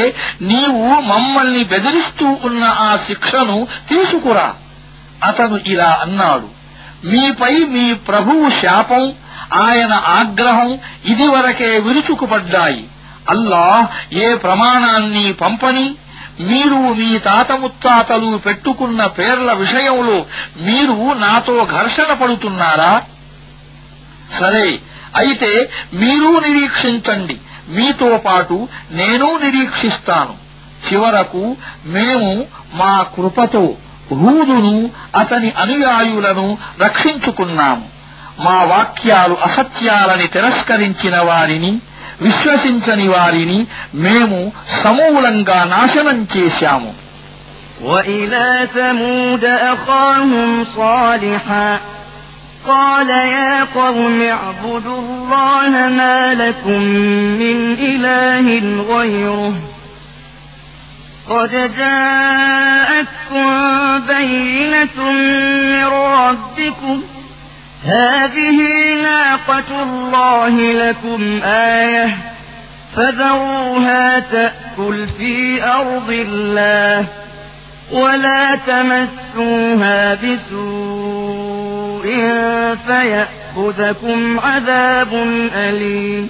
నీవు మమ్మల్ని బెదిరిస్తూ ఉన్న ఆ శిక్షను తీసుకురా అతను ఇలా అన్నాడు మీపై మీ ప్రభువు శాపం ఆయన ఆగ్రహం ఇదివరకే విరుచుకుపడ్డాయి అల్లాహ్ ఏ ప్రమాణాన్ని పంపని మీరు మీ తాత ముత్తాతలు పెట్టుకున్న పేర్ల విషయంలో మీరు నాతో ఘర్షణ పడుతున్నారా సరే అయితే మీరు నిరీక్షించండి మీతో పాటు నేను నిరీక్షిస్తాను చివరకు మేము మా కృపతో హూదును అతని అనుయాయులను రక్షించుకున్నాము మా వాక్యాలు అసత్యాలని తిరస్కరించిన వారిని విశ్వసించని వారిని మేము సమూలంగా నాశనం చేశాము وإلى ثمود أخاهم صالحا قال يا قوم اعبدوا الله ما لكم من إله غيره قد جاءتكم بينة من ربكم هذه ناقة الله لكم آية فذروها تأكل في أرض الله ولا تمسوها بسوء فيأخذكم عذاب أليم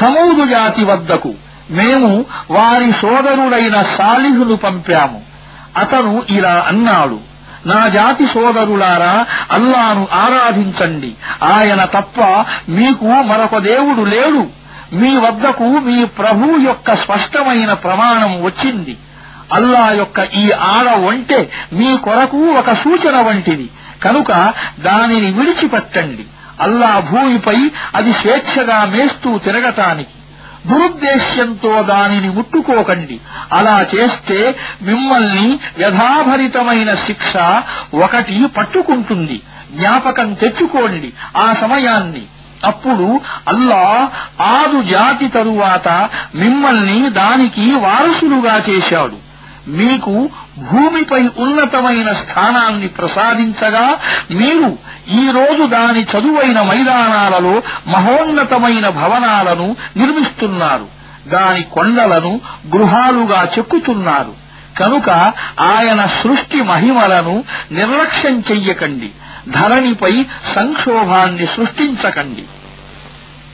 సమూదు జాతి వద్దకు మేము వారి సోదరుడైన సాలిహును పంపాము అతను ఇలా అన్నాడు నా జాతి సోదరులారా అల్లాను ఆరాధించండి ఆయన తప్ప మీకు మరొక దేవుడు లేడు మీ వద్దకు మీ ప్రభు యొక్క స్పష్టమైన ప్రమాణం వచ్చింది అల్లా యొక్క ఈ ఆడ వంటే మీ కొరకు ఒక సూచన వంటిది కనుక దానిని విడిచిపెట్టండి అల్లా భూమిపై అది స్వేచ్ఛగా మేస్తూ తిరగటానికి దురుద్దేశ్యంతో దానిని ముట్టుకోకండి అలా చేస్తే మిమ్మల్ని వ్యధాభరితమైన శిక్ష ఒకటి పట్టుకుంటుంది జ్ఞాపకం తెచ్చుకోండి ఆ సమయాన్ని అప్పుడు అల్లా ఆరు జాతి తరువాత మిమ్మల్ని దానికి వారసులుగా చేశాడు మీకు భూమిపై ఉన్నతమైన స్థానాన్ని ప్రసాదించగా మీరు ఈరోజు దాని చదువైన మైదానాలలో మహోన్నతమైన భవనాలను నిర్మిస్తున్నారు దాని కొండలను గృహాలుగా చెక్కుతున్నారు కనుక ఆయన సృష్టి మహిమలను నిర్లక్ష్యం చెయ్యకండి ధరణిపై సంక్షోభాన్ని సృష్టించకండి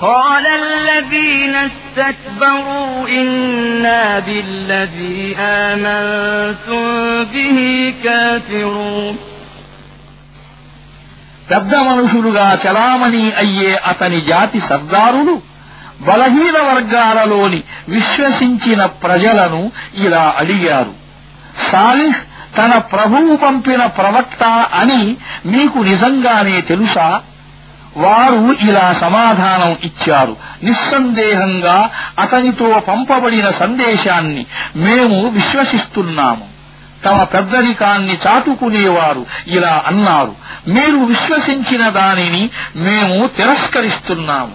قال الذين استكبروا إنا بالذي آمنتم به كافرون పెద్ద మనుషులుగా చలామణి అయ్యే అతని జాతి సర్దారులు బలహీన వర్గాలలోని విశ్వసించిన ప్రజలను ఇలా అడిగారు సాలిహ్ తన ప్రభువు పంపిన ప్రవక్త అని మీకు నిజంగానే తెలుసా వారు ఇలా సమాధానం ఇచ్చారు నిస్సందేహంగా అతనితో పంపబడిన సందేశాన్ని మేము విశ్వసిస్తున్నాము తమ పెద్దరికాన్ని చాటుకునేవారు ఇలా అన్నారు మీరు విశ్వసించిన దానిని మేము తిరస్కరిస్తున్నాము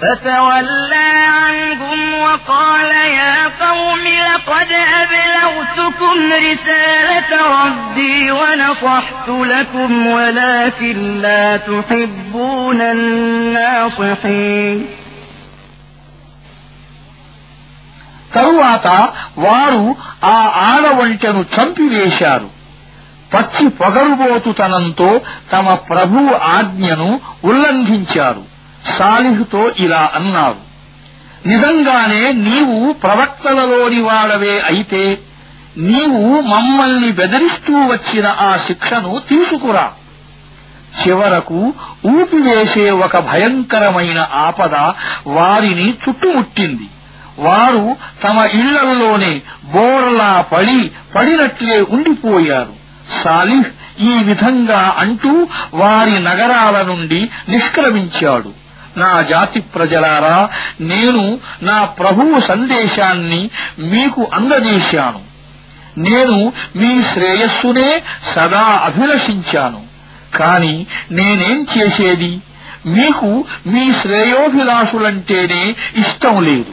فتولى عنهم وقال يا قوم لقد أبلغتكم رسالة ربي ونصحت لكم ولكن لا تحبون الناصحين తరువాత వారు ఆ ఆడవంటను చంపివేశారు పచ్చి పొగరుబోతుతనంతో తమ ప్రభువు ఆజ్ఞను ఉల్లంఘించారు సాలిహ్తో ఇలా అన్నారు నిజంగానే నీవు ప్రవక్తలలోని వాడవే అయితే నీవు మమ్మల్ని బెదిరిస్తూ వచ్చిన ఆ శిక్షను తీసుకురా చివరకు ఊపివేసే ఒక భయంకరమైన ఆపద వారిని చుట్టుముట్టింది వారు తమ ఇళ్లల్లోనే బోర్లా పడి పడినట్లే ఉండిపోయారు సాలిహ్ ఈ విధంగా అంటూ వారి నగరాల నుండి నిష్క్రమించాడు నా జాతి ప్రజలారా నేను నా ప్రభువు సందేశాన్ని మీకు అందజేశాను నేను మీ శ్రేయస్సునే సదా అభిలషించాను కాని నేనేం చేసేది మీకు మీ శ్రేయోభిలాషులంటేనే ఇష్టం లేదు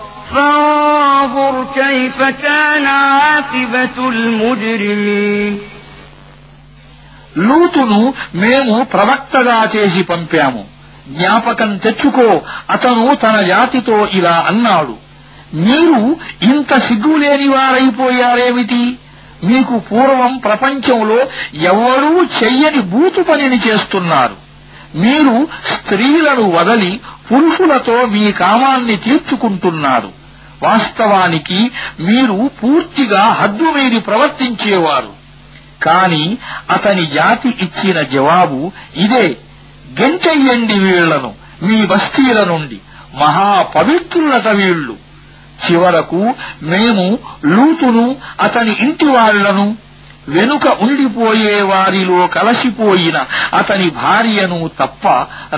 فانظر كيف كان عاقبة المجرمين లూతును మేము ప్రవక్తగా చేసి పంపాము జ్ఞాపకం తెచ్చుకో అతను తన జాతితో ఇలా అన్నాడు మీరు ఇంత సిగ్గులేనివారైపోయారేమిటి మీకు పూర్వం ప్రపంచంలో ఎవరూ చెయ్యని బూతు పనిని చేస్తున్నారు మీరు స్త్రీలను వదలి పురుషులతో మీ కామాన్ని తీర్చుకుంటున్నారు వాస్తవానికి మీరు పూర్తిగా హద్దు మీరి ప్రవర్తించేవారు కాని అతని జాతి ఇచ్చిన జవాబు ఇదే గంటెయ్యండి వీళ్లను మీ బస్తీల నుండి మహాపవిత్రులట వీళ్లు చివరకు మేము లూతును అతని ఇంటివాళ్లను వెనుక ఉండిపోయే వారిలో కలసిపోయిన అతని భార్యను తప్ప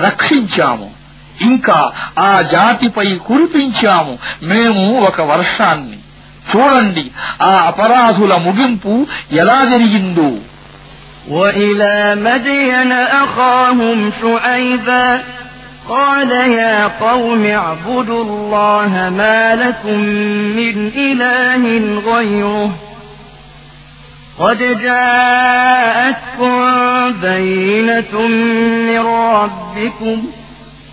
రక్షించాము ఇంకా ఆ జాతిపై కురిపించాము మేము ఒక వర్షాన్ని చూడండి ఆ అపరాధుల ముగింపు ఎలా జరిగిందో وإلى مدين أخاهم شعيبا قال يا قوم اعبدوا الله ما لكم من إله غيره قد جاءتكم بينة من ربكم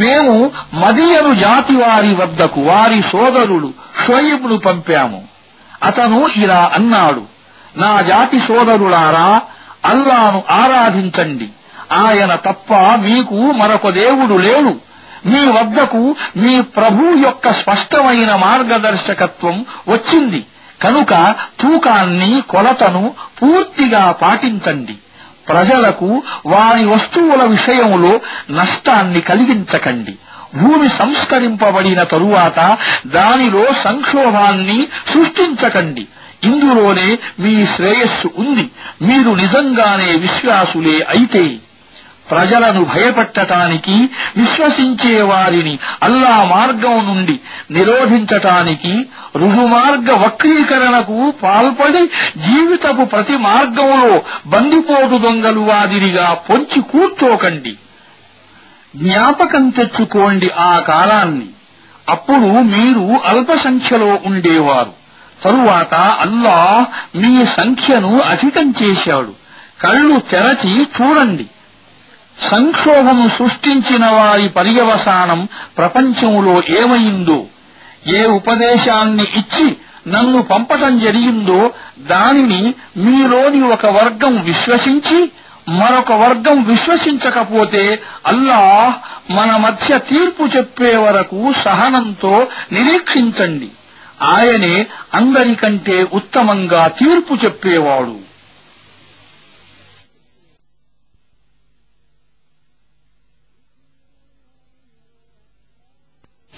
మేము మదీయను జాతి వారి వద్దకు వారి సోదరుడు షోయిబ్ను పంపాము అతను ఇలా అన్నాడు నా జాతి సోదరులారా అల్లాను ఆరాధించండి ఆయన తప్ప మీకు మరొక దేవుడు లేడు మీ వద్దకు మీ ప్రభు యొక్క స్పష్టమైన మార్గదర్శకత్వం వచ్చింది కనుక తూకాన్ని కొలతను పూర్తిగా పాటించండి ప్రజలకు వారి వస్తువుల విషయంలో నష్టాన్ని కలిగించకండి భూమి సంస్కరింపబడిన తరువాత దానిలో సంక్షోభాన్ని సృష్టించకండి ఇందులోనే మీ శ్రేయస్సు ఉంది మీరు నిజంగానే విశ్వాసులే అయితే ప్రజలను భయపెట్టటానికి వారిని అల్లా మార్గం నుండి నిరోధించటానికి రుజుమార్గ వక్రీకరణకు పాల్పడి జీవితపు ప్రతి మార్గంలో బందిపోటు దొంగలు వాదిరిగా పొంచి కూర్చోకండి జ్ఞాపకం తెచ్చుకోండి ఆ కాలాన్ని అప్పుడు మీరు అల్పసంఖ్యలో ఉండేవారు తరువాత అల్లాహ్ మీ సంఖ్యను అధికం చేశాడు కళ్ళు తెరచి చూడండి సంక్షోభము సృష్టించిన వారి పర్యవసానం ప్రపంచంలో ఏమైందో ఏ ఉపదేశాన్ని ఇచ్చి నన్ను పంపటం జరిగిందో దానిని మీలోని ఒక వర్గం విశ్వసించి మరొక వర్గం విశ్వసించకపోతే అల్లాహ్ మన మధ్య తీర్పు చెప్పే వరకు సహనంతో నిరీక్షించండి ఆయనే అందరికంటే ఉత్తమంగా తీర్పు చెప్పేవాడు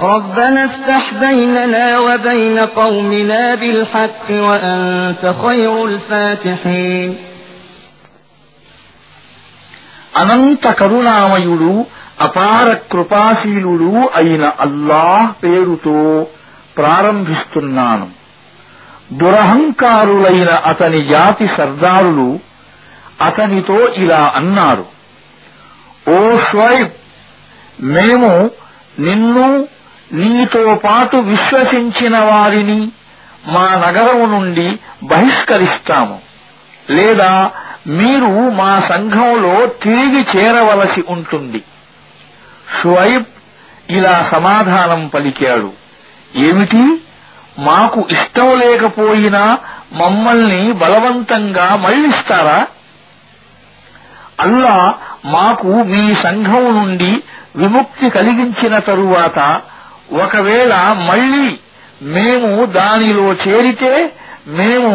ربنا افتح بيننا وبين قومنا بالحق وأنت خير الفاتحين అనంత కరుణామయుడు అపార కృపాశీలుడు అయిన అల్లాహ్ పేరుతో ప్రారంభిస్తున్నాను దురహంకారులైన అతని జాతి సర్దారులు అతనితో ఇలా అన్నారు ఓ షోయిబ్ మేము నిన్ను నీతో పాటు విశ్వసించిన వారిని మా నగరం నుండి బహిష్కరిస్తాము లేదా మీరు మా సంఘంలో తిరిగి చేరవలసి ఉంటుంది షువైబ్ ఇలా సమాధానం పలికాడు ఏమిటి మాకు ఇష్టం లేకపోయినా మమ్మల్ని బలవంతంగా మళ్లిస్తారా అల్లా మాకు మీ సంఘం నుండి విముక్తి కలిగించిన తరువాత ఒకవేళ మళ్లీ మేము దానిలో చేరితే మేము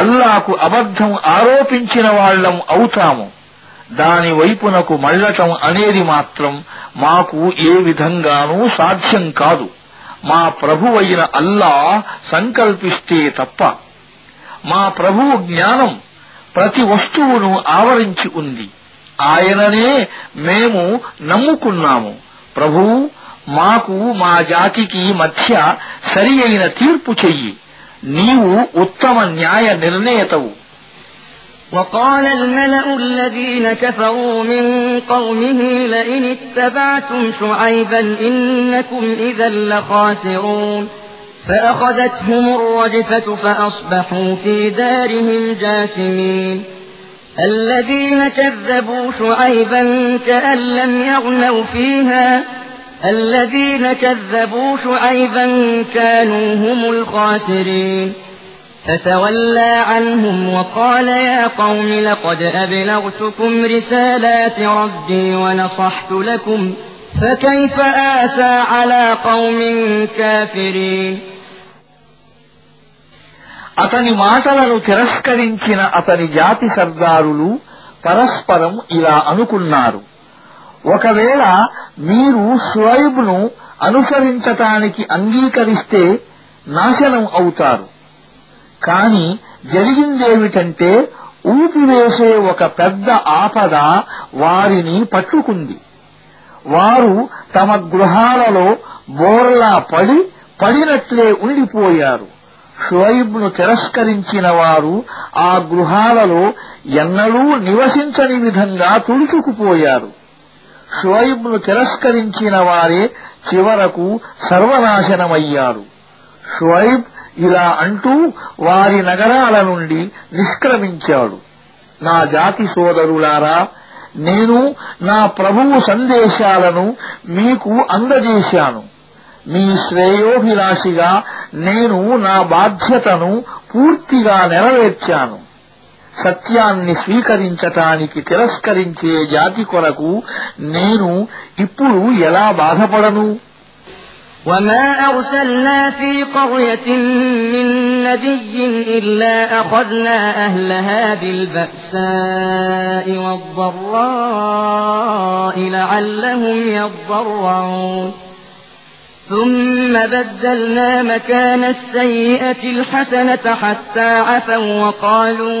అల్లాకు అబద్ధం ఆరోపించిన వాళ్లం అవుతాము దాని వైపునకు మళ్లటం అనేది మాత్రం మాకు ఏ విధంగానూ సాధ్యం కాదు మా ప్రభువైన అల్లా సంకల్పిస్తే తప్ప మా ప్రభువు జ్ఞానం ప్రతి వస్తువును ఆవరించి ఉంది ఆయననే మేము నమ్ముకున్నాము ప్రభువు మాకు మా జాతికి మధ్య సరి అయిన తీర్పు చెయ్యి నీవు ఉత్తమ న్యాయ నిర్ణేతవు وقال الملأ الذين كفروا من قومه لئن اتبعتم شعيبا إنكم إذا لخاسرون فأخذتهم الرجفة فأصبحوا في دارهم جاثمين الذين كذبوا شعيبا كأن لم يغنوا فيها الذين كذبوا شعيبا كانوا هم الخاسرين فتولى عنهم وقال يا قوم لقد أبلغتكم رسالات ربي ونصحت لكم فكيف آسى على قوم كافرين అతని మాటలను తిరస్కరించిన అతని జాతి సర్దారులు పరస్పరం ఇలా అనుకున్నారు ఒకవేళ మీరు షువైబ్ను అనుసరించటానికి అంగీకరిస్తే నాశనం అవుతారు కాని జరిగిందేమిటంటే ఊపివేసే ఒక పెద్ద ఆపద వారిని పట్టుకుంది వారు తమ గృహాలలో బోర్లా పడి పడినట్లే ఉండిపోయారు షువైబ్ను తిరస్కరించిన వారు ఆ గృహాలలో ఎన్నడూ నివసించని విధంగా తుడుచుకుపోయారు షోయిబ్ను తిరస్కరించిన వారే చివరకు సర్వనాశనమయ్యారు షోయిబ్ ఇలా అంటూ వారి నగరాల నుండి నిష్క్రమించాడు నా జాతి సోదరులారా నేను నా ప్రభువు సందేశాలను మీకు అందజేశాను మీ శ్రేయోభిలాషిగా నేను నా బాధ్యతను పూర్తిగా నెరవేర్చాను సత్యాన్ని స్వీకరించటానికి తిరస్కరించే జాతి కొరకు నేను ఇప్పుడు ఎలా బాధపడను وما أرسلنا في قرية من نبي إلا أخذنا أهلها بالبأساء والضراء لعلهم يضرعون ثم بدلنا مكان السيئة الحسنة حتى عفوا وقالوا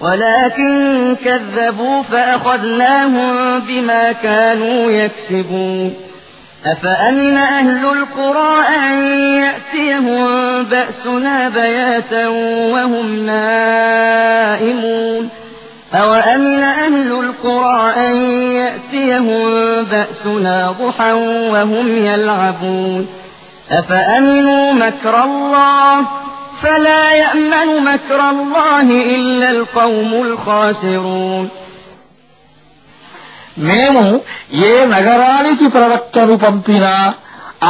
ولكن كذبوا فأخذناهم بما كانوا يكسبون أفأمن أهل القرى أن يأتيهم بأسنا بياتا وهم نائمون أوأمن أهل القرى أن يأتيهم بأسنا ضحى وهم يلعبون أفأمنوا مكر الله فلا يأمن مكر الله إلا القوم الخاسرون మేము ఏ నగరానికి ప్రవక్తను పంపినా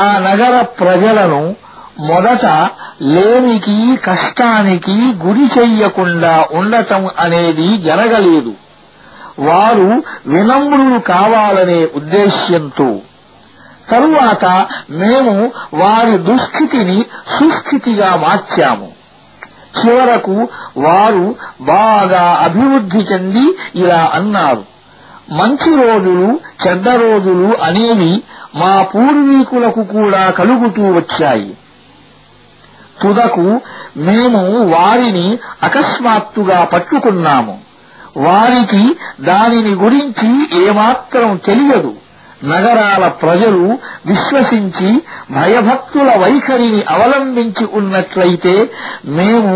ఆ నగర ప్రజలను మొదట లేమికి కష్టానికి గురి చెయ్యకుండా ఉండటం అనేది జరగలేదు వారు వినమ్రులు కావాలనే ఉద్దేశ్యంతో తరువాత మేము వారి దుస్థితిని సుస్థితిగా మార్చాము చివరకు వారు బాగా అభివృద్ధి చెంది ఇలా అన్నారు మంచి రోజులు చెడ్డ రోజులు అనేవి మా పూర్వీకులకు కూడా కలుగుతూ వచ్చాయి తుదకు మేము వారిని అకస్మాత్తుగా పట్టుకున్నాము వారికి దానిని గురించి ఏమాత్రం తెలియదు నగరాల ప్రజలు విశ్వసించి భయభక్తుల వైఖరిని అవలంబించి ఉన్నట్లయితే మేము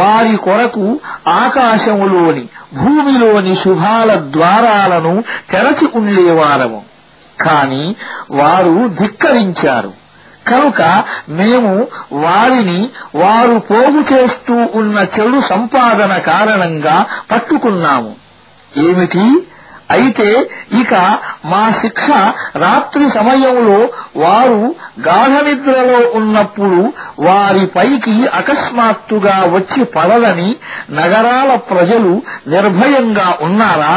వారి కొరకు ఆకాశములోని భూమిలోని శుభాల ద్వారాలను తెరచి ఉండేవారము కాని వారు ధిక్కరించారు కనుక మేము వారిని వారు పోగు చేస్తూ ఉన్న చెడు సంపాదన కారణంగా పట్టుకున్నాము ఏమిటి అయితే ఇక మా శిక్ష రాత్రి సమయంలో వారు గాఢనిద్రలో ఉన్నప్పుడు వారిపైకి అకస్మాత్తుగా వచ్చి పడదని నగరాల ప్రజలు నిర్భయంగా ఉన్నారా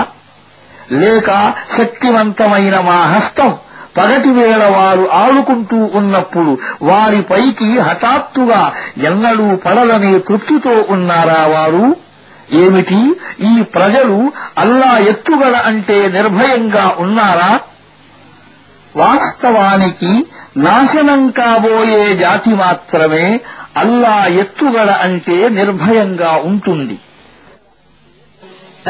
లేక శక్తివంతమైన మా హస్తం పగటివేళ వారు ఆడుకుంటూ ఉన్నప్పుడు వారిపైకి హఠాత్తుగా ఎన్నడూ పడదనే తృప్తితో ఉన్నారా వారు ఏమిటి ఈ ప్రజలు అల్లా ఎత్తుగడ అంటే నిర్భయంగా ఉన్నారా వాస్తవానికి నాశనం కాబోయే జాతి మాత్రమే అల్లా ఎత్తుగడ అంటే నిర్భయంగా ఉంటుంది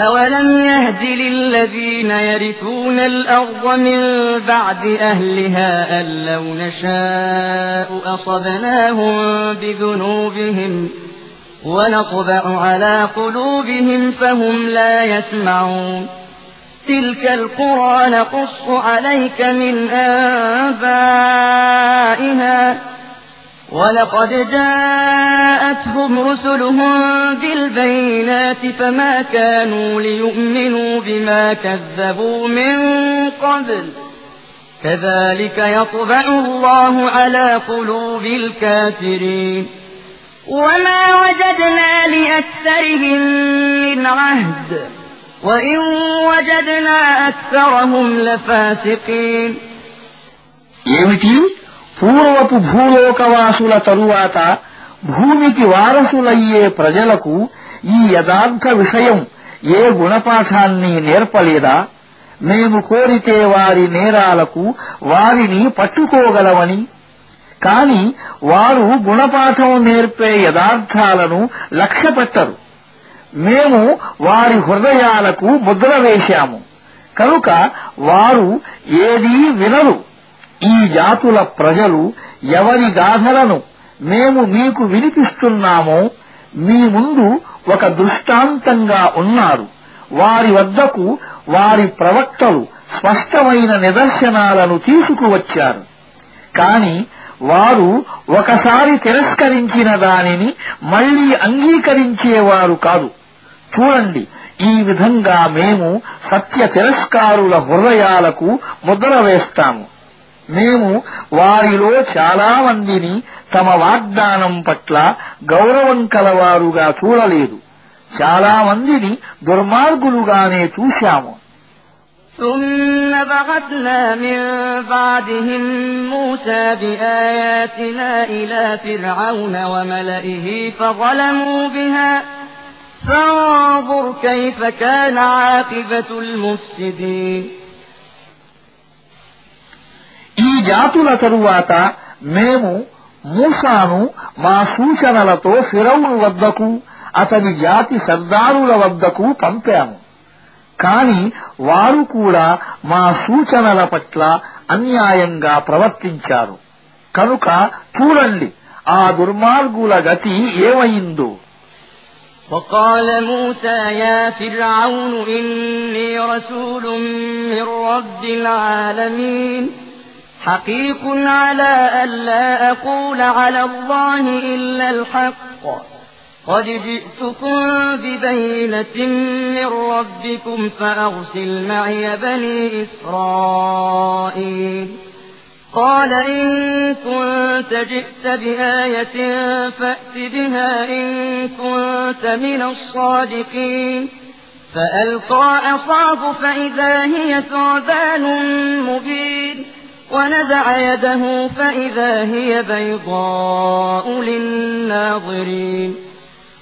أولم يهد للذين يرثون الأرض من بعد أهلها أن لو نشاء أصبناهم بذنوبهم ونطبع على قلوبهم فهم لا يسمعون تلك القرى نقص عليك من أنبائها ولقد جاءتهم رسلهم بالبينات فما كانوا ليؤمنوا بما كذبوا من قبل كذلك يطبع الله على قلوب الكافرين وما وجدنا لأكثرهم من عهد وإن وجدنا أكثرهم لفاسقين ఏమిటి పూర్వపు భూలోకవాసుల తరువాత భూమికి వారసులయ్యే ప్రజలకు ఈ యథార్థ విషయం ఏ గుణపాఠాన్ని నేర్పలేదా మేము కోరితే వారి నేరాలకు వారిని పట్టుకోగలవని కాని వారు గుణపాఠం నేర్పే యథార్థాలను లక్ష్యపెట్టరు మేము వారి హృదయాలకు ముద్ర వేశాము కనుక వారు ఏదీ వినరు ఈ జాతుల ప్రజలు ఎవరి గాథలను మేము మీకు వినిపిస్తున్నామో మీ ముందు ఒక దృష్టాంతంగా ఉన్నారు వారి వద్దకు వారి ప్రవక్తలు స్పష్టమైన నిదర్శనాలను తీసుకువచ్చారు కాని వారు ఒకసారి తిరస్కరించిన దానిని మళ్లీ అంగీకరించేవారు కాదు చూడండి ఈ విధంగా మేము సత్య తిరస్కారుల హృదయాలకు ముద్ర వేస్తాము మేము వారిలో చాలా మందిని తమ వాగ్దానం పట్ల గౌరవం కలవారుగా చూడలేదు చాలా మందిని దుర్మార్గులుగానే చూశాము ثم بعثنا من بعدهم موسى بآياتنا إلى فرعون وملئه فظلموا بها فانظر كيف كان عاقبة المفسدين ఈ జాతుల తరువాత మేము మూసాను మా సూచనలతో ఫిరౌను వద్దకు అతని జాతి సర్దారుల వద్దకు పంపాము కాని వారు కూడా మా సూచనల పట్ల అన్యాయంగా ప్రవర్తించారు కనుక చూడండి ఆ దుర్మార్గుల గతి ఏమైందో وقال موسى يا فرعون إني رسول من رب العالمين حقيق على أن لا أقول على الله إلا الحق قد جئتكم ببينة من ربكم فأرسل معي بني إسرائيل قال إن كنت جئت بآية فأت بها إن كنت من الصادقين فألقى عصاه فإذا هي ثعبان مبين ونزع يده فإذا هي بيضاء للناظرين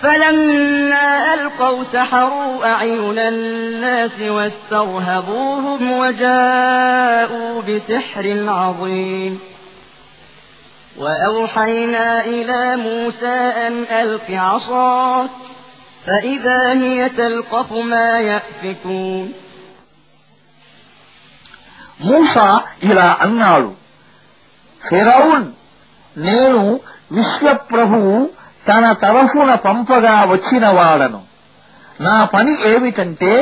فلما ألقوا سحروا أعين الناس واسترهبوهم وجاءوا بسحر عظيم وأوحينا إلى موسى أن ألق عصاك فإذا هي تلقف ما يأفكون موسى إلى النار فرعون నేను విశ్వప్రభువు తన తరఫున పంపగా వచ్చిన వాడను నా పని ఏమిటంటే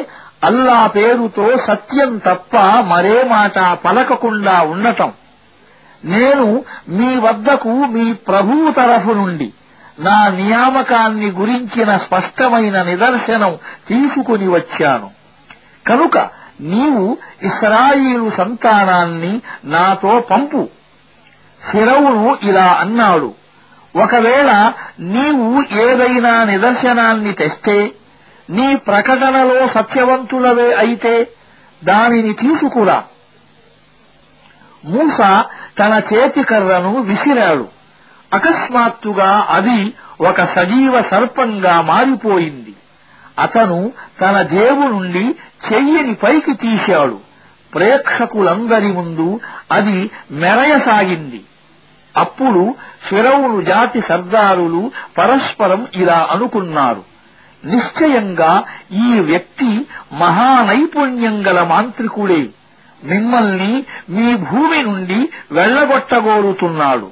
అల్లా పేరుతో సత్యం తప్ప మరే మాట పలకకుండా ఉండటం నేను మీ వద్దకు మీ ప్రభు తరఫు నుండి నా నియామకాన్ని గురించిన స్పష్టమైన నిదర్శనం తీసుకుని వచ్చాను కనుక నీవు ఇస్రాయిలు సంతానాన్ని నాతో పంపు ఫిరవును ఇలా అన్నాడు ఒకవేళ నీవు ఏదైనా నిదర్శనాన్ని తెస్తే నీ ప్రకటనలో సత్యవంతులవే అయితే దానిని తీసుకురా మూస తన చేతికర్రను విసిరాడు అకస్మాత్తుగా అది ఒక సజీవ సర్పంగా మారిపోయింది అతను తన జేబు నుండి చెయ్యని పైకి తీశాడు ప్రేక్షకులందరి ముందు అది మెరయసాగింది అప్పుడు ఫిరౌను జాతి సర్దారులు పరస్పరం ఇలా అనుకున్నారు నిశ్చయంగా ఈ వ్యక్తి మహానైపుణ్యం గల మాంత్రికుడే మిమ్మల్ని మీ భూమి నుండి వెళ్లగొట్టగోరుతున్నాడు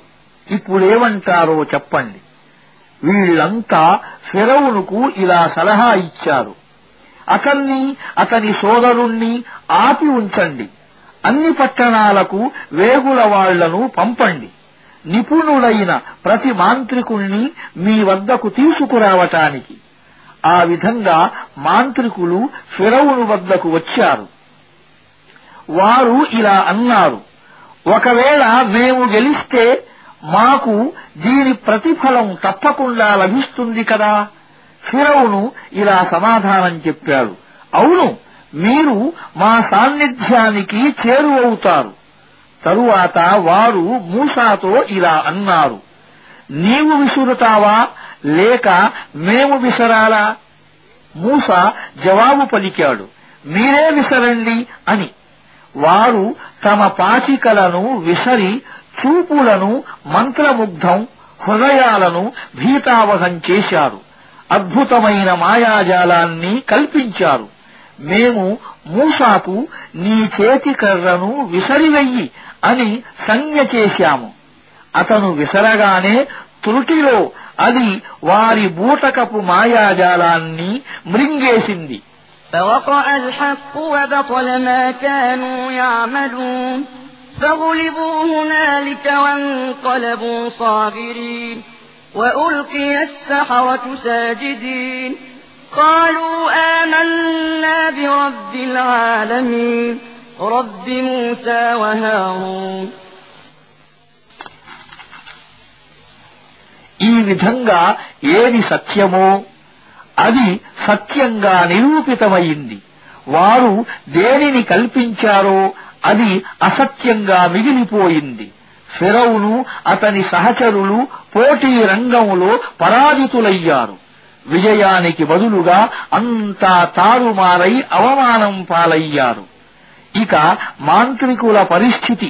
ఇప్పుడేమంటారో చెప్పండి వీళ్లంతా ఫిరవునుకు ఇలా సలహా ఇచ్చారు అతన్ని అతని సోదరుణ్ణి ఆపి ఉంచండి అన్ని పట్టణాలకు వేగుల వాళ్లను పంపండి నిపుణులైన ప్రతి మాంత్రికుణ్ణి మీ వద్దకు తీసుకురావటానికి ఆ విధంగా మాంత్రికులు ఫిరవును వద్దకు వచ్చారు వారు ఇలా అన్నారు ఒకవేళ మేము గెలిస్తే మాకు దీని ప్రతిఫలం తప్పకుండా లభిస్తుంది కదా ఫిరవును ఇలా సమాధానం చెప్పాడు అవును మీరు మా సాన్నిధ్యానికి చేరువవుతారు తరువాత వారు మూసాతో ఇలా అన్నారు నీవు విసురుతావా లేక మేము విసరాలా మూస జవాబు పలికాడు మీరే విసరండి అని వారు తమ పాచికలను విసరి చూపులను మంత్రముగ్ధం హృదయాలను భీతావహం చేశారు అద్భుతమైన మాయాజాలాన్ని కల్పించారు మేము మూసాకు నీ చేతి కర్రను విసరివెయ్యి అని సంజ్ఞ చేశాము అతను విసరగానే త్రుటిలో అది వారి బూటకపు మాయాజాలాన్ని మృంగేసింది فوقع الحق وبطل ما كانوا يعملون فغلبوا هنالك وانقلبوا صاغرين وألقي السحرة ساجدين قالوا آمنا برب العالمين رب موسى وهارون ఈ విధంగా ఏది సత్యమో అది సత్యంగా నిరూపితమైంది వారు దేనిని కల్పించారో అది అసత్యంగా మిగిలిపోయింది ఫిరౌను అతని సహచరులు పోటీ రంగంలో పరాజితులయ్యారు విజయానికి బదులుగా అంతా తారుమారై అవమానం పాలయ్యారు ఇక మాంత్రికుల పరిస్థితి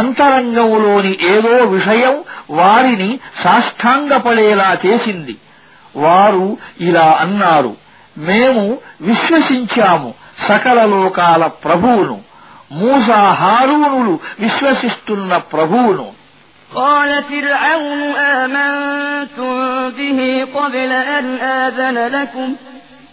అంతరంగంలోని ఏదో విషయం వారిని సాష్టాంగపడేలా చేసింది వారు ఇలా అన్నారు మేము విశ్వసించాము సకల లోకాల ప్రభువును మూసాహారూనులు విశ్వసిస్తున్న ప్రభువును قال فرعون آمنتم به قبل أن آذن لكم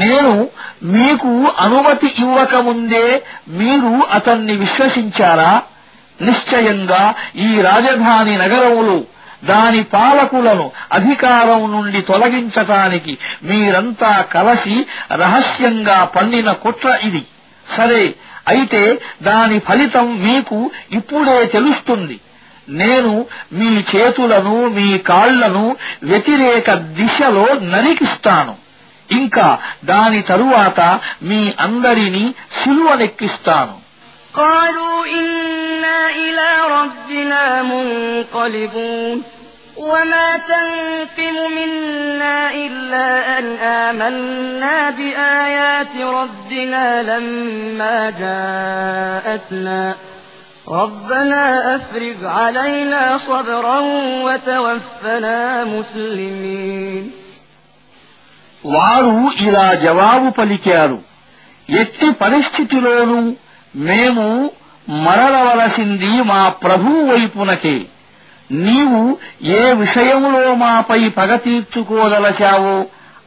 నేను మీకు అనుమతి ఇవ్వకముందే మీరు అతన్ని విశ్వసించారా నిశ్చయంగా ఈ రాజధాని నగరములు దాని పాలకులను అధికారం నుండి తొలగించటానికి మీరంతా కలసి రహస్యంగా పన్నిన కుట్ర ఇది సరే అయితే దాని ఫలితం మీకు ఇప్పుడే తెలుస్తుంది నేను మీ చేతులను మీ కాళ్లను వ్యతిరేక దిశలో నరికిస్తాను ఇంకా దాని తరువాత మీ అందరినీ సిలువనెక్కిస్తాను قالوا إنا إلى ربنا منقلبون وما تنقم منا إلا أن آمنا بآيات ربنا لما جاءتنا ربنا أفرغ علينا صبرا وتوفنا مسلمين వారు ఇలా జవాబు పలికారు ఎట్టి పరిస్థితిలోనూ మేము మరలవలసింది మా ప్రభువు వైపునకే నీవు ఏ విషయంలో మాపై పగ తీర్చుకోదలశావో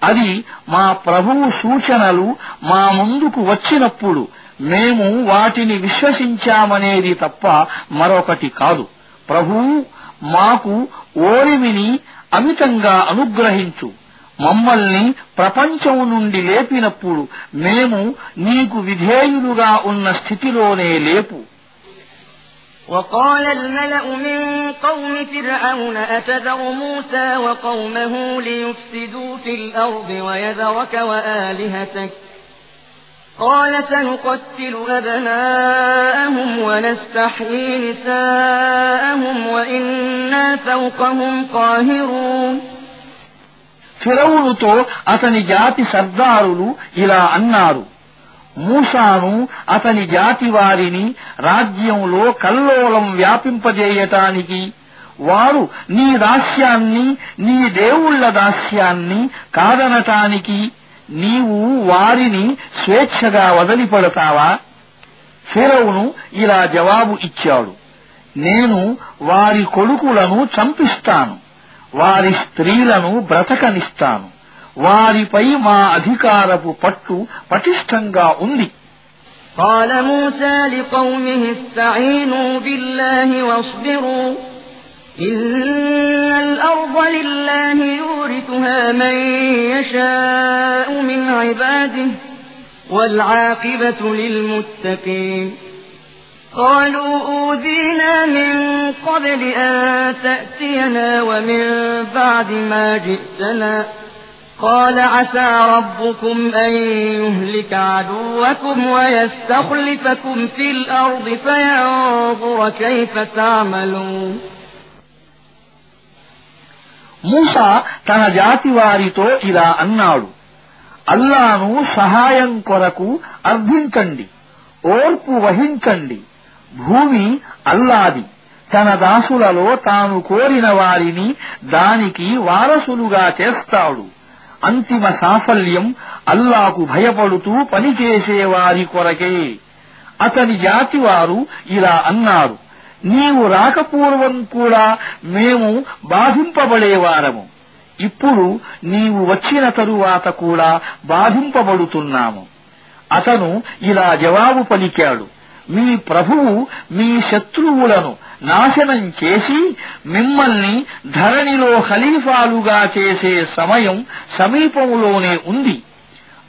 అది మా ప్రభువు సూచనలు మా ముందుకు వచ్చినప్పుడు మేము వాటిని విశ్వసించామనేది తప్ప మరొకటి కాదు ప్రభు మాకు ఓరిమిని అమితంగా అనుగ్రహించు మమ్మల్ని ప్రపంచం నుండి లేపినప్పుడు మేము నీకు విధేయులుగా ఉన్న స్థితిలోనే లేపు وقال الملأ من قوم فرعون أتذر موسى وقومه ليفسدوا في الأرض ويذرك وآلهتك قال سنقتل أبناءهم ونستحيي نساءهم وإنا فوقهم قاهرون ఫిరవులుతో అతని జాతి సర్దారులు ఇలా అన్నారు మూసాను అతని జాతి వారిని రాజ్యంలో కల్లోలం వ్యాపింపజేయటానికి వారు నీ దాస్యాన్ని నీ దేవుళ్ల దాస్యాన్ని కాదనటానికి నీవు వారిని స్వేచ్ఛగా వదిలిపడతావా ఫిరవును ఇలా జవాబు ఇచ్చాడు నేను వారి కొడుకులను చంపిస్తాను వారి స్త్రీలను బ్రతకనిస్తాను వారిపై మా అధికారపు పట్టు పటిష్టంగా ఉంది قال موسى لقومه استعينوا بالله واصبروا إن الأرض لله يورثها من يشاء من عباده والعاقبة للمتقين قالوا أوذينا من قبل أن تأتينا ومن بعد ما جئتنا قال عسى ربكم أن يهلك عدوكم ويستخلفكم في الأرض فينظر كيف تعملون جاتي واريتو إلى النار ఇలా سهايا అల్లాను సహాయం కొరకు అర్థించండి وهين వహించండి భూమి అల్లాది తన దాసులలో తాను కోరిన వారిని దానికి వారసులుగా చేస్తాడు అంతిమ సాఫల్యం అల్లాకు భయపడుతూ పనిచేసేవారి కొరకే అతని జాతివారు ఇలా అన్నారు నీవు రాకపూర్వం కూడా మేము బాధింపబడేవారము ఇప్పుడు నీవు వచ్చిన తరువాత కూడా బాధింపబడుతున్నాము అతను ఇలా జవాబు పలికాడు మీ ప్రభువు మీ శత్రువులను నాశనం చేసి మిమ్మల్ని ధరణిలో ఖలీఫాలుగా చేసే సమయం సమీపంలోనే ఉంది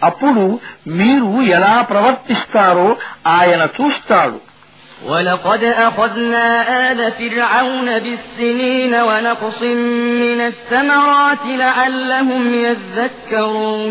అప్పుడు మీరు ఎలా ప్రవర్తిస్తారో ఆయన చూస్తాడు ولقد أخذنا آل فرعون بالسنين ونقص من الثمرات لعلهم يذكرون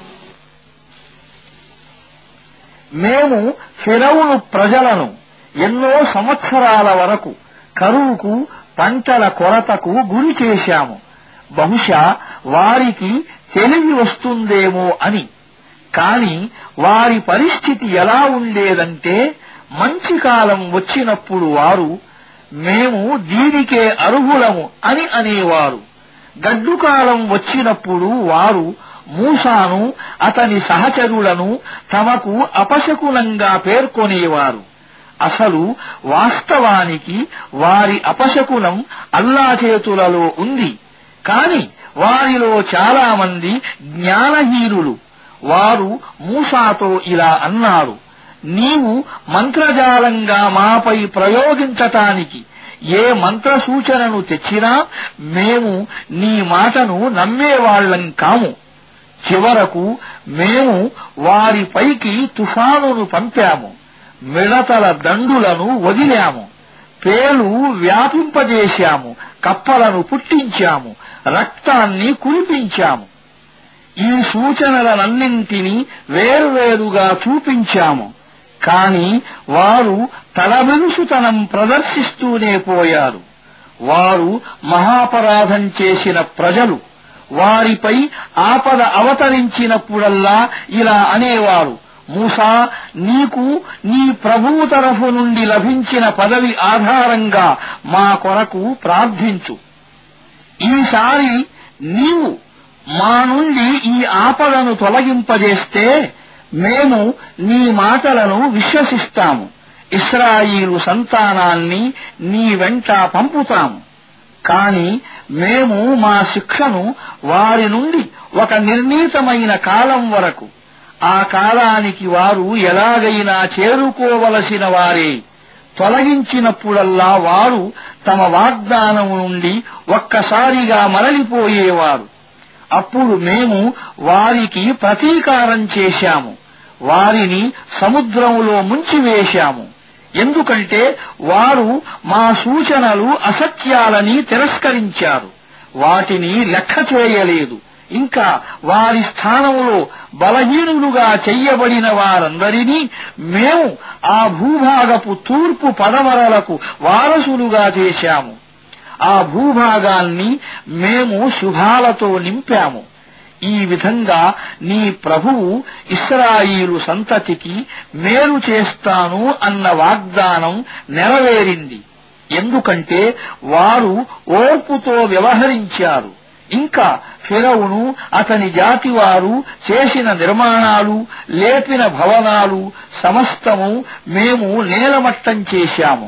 మేము ఫిరవును ప్రజలను ఎన్నో సంవత్సరాల వరకు కరువుకు పంటల కొరతకు గురి చేశాము బహుశా వారికి తెలివి వస్తుందేమో అని కాని వారి పరిస్థితి ఎలా ఉండేదంటే మంచి కాలం వచ్చినప్పుడు వారు మేము దీనికే అర్హులము అని అనేవారు గడ్డు కాలం వచ్చినప్పుడు వారు మూసాను అతని సహచరులను తమకు అపశకునంగా పేర్కొనేవారు అసలు వాస్తవానికి వారి అపశకునం అల్లా చేతులలో ఉంది కాని వారిలో చాలామంది జ్ఞానహీనులు వారు మూసాతో ఇలా అన్నారు నీవు మంత్రజాలంగా మాపై ప్రయోగించటానికి ఏ మంత్ర సూచనను తెచ్చినా మేము నీ మాటను నమ్మేవాళ్లం కాము చివరకు మేము వారిపైకి తుఫానును పంపాము మిడతల దండులను వదిలాము పేలు వ్యాపింపజేశాము కప్పలను పుట్టించాము రక్తాన్ని కురిపించాము ఈ సూచనలనన్నింటినీ వేర్వేరుగా చూపించాము కాని వారు తలబిరుసుతనం ప్రదర్శిస్తూనే పోయారు వారు మహాపరాధం చేసిన ప్రజలు వారిపై ఆపద అవతరించినప్పుడల్లా ఇలా అనేవారు మూసా నీకు నీ ప్రభువు తరఫు నుండి లభించిన పదవి ఆధారంగా మా కొరకు ప్రార్థించు ఈసారి నీవు మా నుండి ఈ ఆపదను తొలగింపజేస్తే మేము నీ మాటలను విశ్వసిస్తాము ఇస్రాయిలు సంతానాన్ని నీ వెంట పంపుతాము కాని మేము మా శిక్షను వారి నుండి ఒక నిర్ణీతమైన కాలం వరకు ఆ కాలానికి వారు ఎలాగైనా చేరుకోవలసిన వారే తొలగించినప్పుడల్లా వారు తమ వాగ్దానం నుండి ఒక్కసారిగా మరలిపోయేవారు అప్పుడు మేము వారికి ప్రతీకారం చేశాము వారిని సముద్రంలో ముంచివేశాము ఎందుకంటే వారు మా సూచనలు అసత్యాలని తిరస్కరించారు వాటిని లెక్క చేయలేదు ఇంకా వారి స్థానంలో బలహీనులుగా చెయ్యబడిన వారందరినీ మేము ఆ భూభాగపు తూర్పు పడమరలకు వారసులుగా చేశాము ఆ భూభాగాన్ని మేము శుభాలతో నింపాము ఈ విధంగా నీ ప్రభువు ఇస్రాయిలు సంతతికి మేలు చేస్తాను అన్న వాగ్దానం నెరవేరింది ఎందుకంటే వారు ఓర్పుతో వ్యవహరించారు ఇంకా ఫిరవును అతని జాతివారు చేసిన నిర్మాణాలు లేపిన భవనాలు సమస్తము మేము నేలమట్టం చేశాము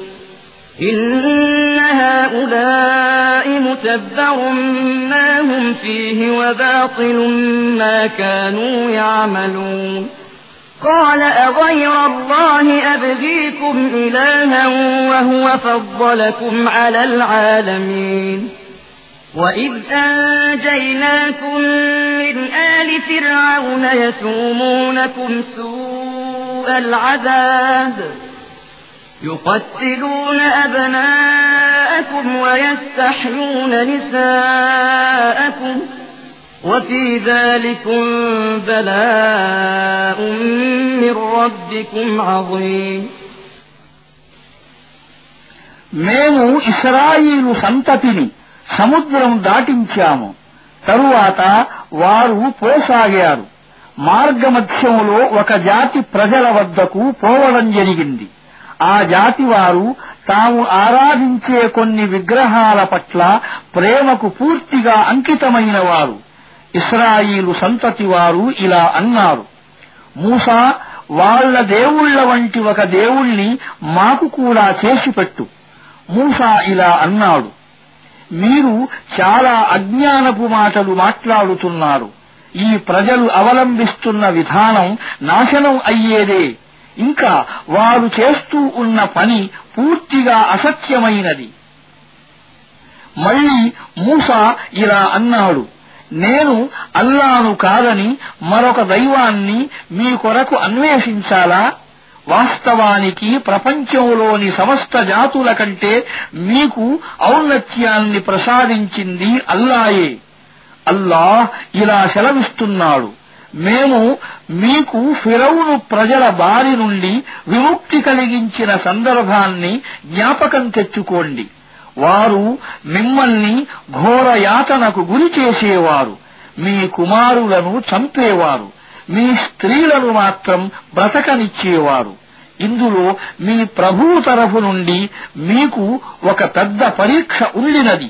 إن هؤلاء متبر ما هم فيه وباطل ما كانوا يعملون قال أغير الله أبغيكم إلها وهو فضلكم على العالمين وإذ أنجيناكم من آل فرعون يسومونكم سوء العذاب يقتلون أبناءكم ويستحيون نساءكم وفي ذلكم بلاء من ربكم عظيم మేము ఇస్రాయిలు సంతతిని సముద్రం దాటించాము తరువాత వారు పోసాగారు మార్గమధ్యములో ఒక జాతి ప్రజల వద్దకు పోవడం జరిగింది ఆ జాతివారు తాము ఆరాధించే కొన్ని విగ్రహాల పట్ల ప్రేమకు పూర్తిగా అంకితమైన వారు ఇస్రాయిలు సంతతి వారు ఇలా అన్నారు మూసా వాళ్ల దేవుళ్ల వంటి ఒక దేవుణ్ణి మాకు కూడా చేసిపెట్టు మూసా ఇలా అన్నాడు మీరు చాలా అజ్ఞానపు మాటలు మాట్లాడుతున్నారు ఈ ప్రజలు అవలంబిస్తున్న విధానం నాశనం అయ్యేదే ఇంకా వారు చేస్తూ ఉన్న పని పూర్తిగా అసత్యమైనది మళ్లీ మూసా ఇలా అన్నాడు నేను అల్లాను కాదని మరొక దైవాన్ని మీ కొరకు అన్వేషించాలా వాస్తవానికి ప్రపంచంలోని సమస్త జాతుల కంటే మీకు ఔన్నత్యాన్ని ప్రసాదించింది అల్లాయే అల్లాహ్ ఇలా సెలవిస్తున్నాడు మేము మీకు ఫిరౌను ప్రజల బారి నుండి విముక్తి కలిగించిన సందర్భాన్ని జ్ఞాపకం తెచ్చుకోండి వారు మిమ్మల్ని ఘోరయాతనకు గురి చేసేవారు మీ కుమారులను చంపేవారు మీ స్త్రీలను మాత్రం బ్రతకనిచ్చేవారు ఇందులో మీ ప్రభువు తరఫు నుండి మీకు ఒక పెద్ద పరీక్ష ఉండినది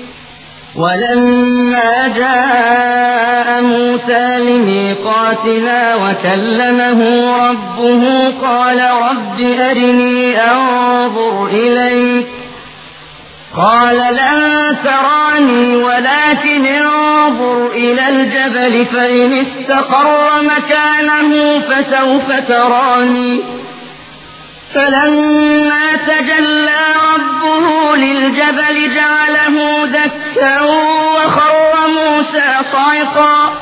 ولما جاء موسى لميقاتنا وكلمه ربه قال رب أرني أنظر إليك قال لا تراني ولكن انظر إلى الجبل فإن استقر مكانه فسوف تراني فلما تجلى ربه للجبل جعله دكا وخر موسى صعقا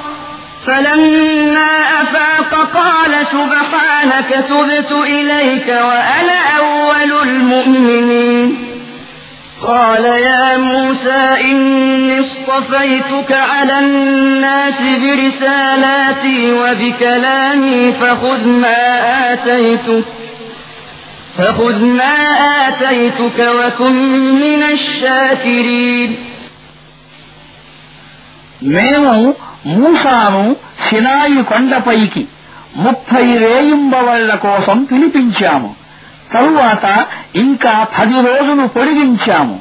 فلما أفاق قال سبحانك تبت إليك وأنا أول المؤمنين قال يا موسى إني اصطفيتك على الناس برسالاتي وبكلامي فخذ ما آتيتك فخذ ما آتيتك وكن من الشاكرين మేము మూసాను సినాయి కొండపైకి ముప్పై రేయింబవళ్ల కోసం పిలిపించాము తరువాత ఇంకా పది రోజులు పొడిగించాము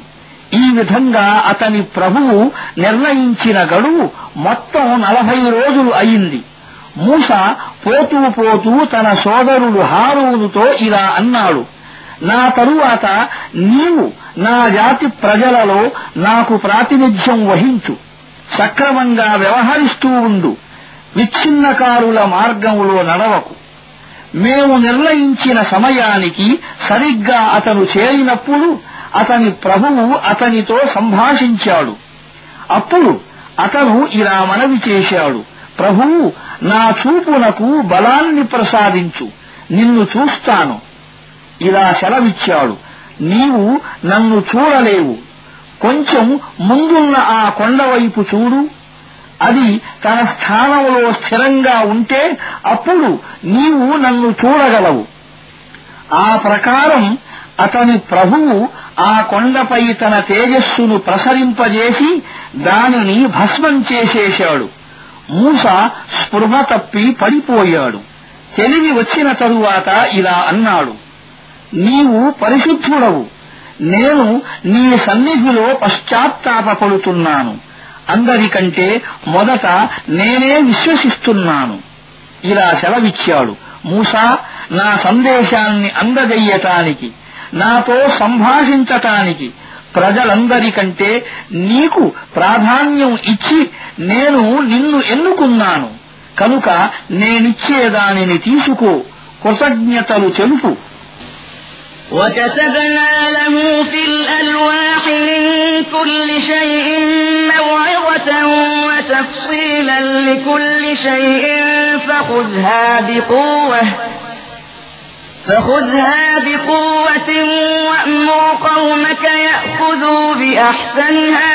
ఈ విధంగా అతని ప్రభువు నిర్ణయించిన గడువు మొత్తం నలభై రోజులు అయింది మూస పోతూ పోతూ తన సోదరుడు హారూనుతో ఇలా అన్నాడు నా తరువాత నీవు నా జాతి ప్రజలలో నాకు ప్రాతినిధ్యం వహించు సక్రమంగా వ్యవహరిస్తూ ఉండు విచ్ఛిన్నకారుల మార్గంలో నడవకు మేము నిర్ణయించిన సమయానికి సరిగ్గా అతను చేరినప్పుడు అతని ప్రభువు అతనితో సంభాషించాడు అప్పుడు అతను ఇలా మనవి చేశాడు ప్రభువు నా చూపునకు బలాన్ని ప్రసాదించు నిన్ను చూస్తాను ఇలా సెలవిచ్చాడు నీవు నన్ను చూడలేవు కొంచెం ముందున్న ఆ కొండవైపు చూడు అది తన స్థానంలో స్థిరంగా ఉంటే అప్పుడు నీవు నన్ను చూడగలవు ఆ ప్రకారం అతని ప్రభువు ఆ కొండపై తన తేజస్సును ప్రసరింపజేసి దానిని భస్మం చేసేశాడు మూస స్పృహ తప్పి పడిపోయాడు తెలివి వచ్చిన తరువాత ఇలా అన్నాడు నీవు పరిశుద్ధుడవు నేను నీ సన్నిధిలో పశ్చాత్తాపడుతున్నాను అందరికంటే మొదట నేనే విశ్వసిస్తున్నాను ఇలా సెలవిచ్చాడు మూసా నా సందేశాన్ని అందజెయ్యటానికి నాతో సంభాషించటానికి ప్రజలందరికంటే నీకు ప్రాధాన్యం ఇచ్చి నేను నిన్ను ఎన్నుకున్నాను కనుక నేనిచ్చేదానిని తీసుకో కృతజ్ఞతలు తెలుపు وكتبنا له في الألواح من كل شيء موعظة وتفصيلا لكل شيء فخذها بقوة فخذها بقوة وأمر قومك يأخذوا بأحسنها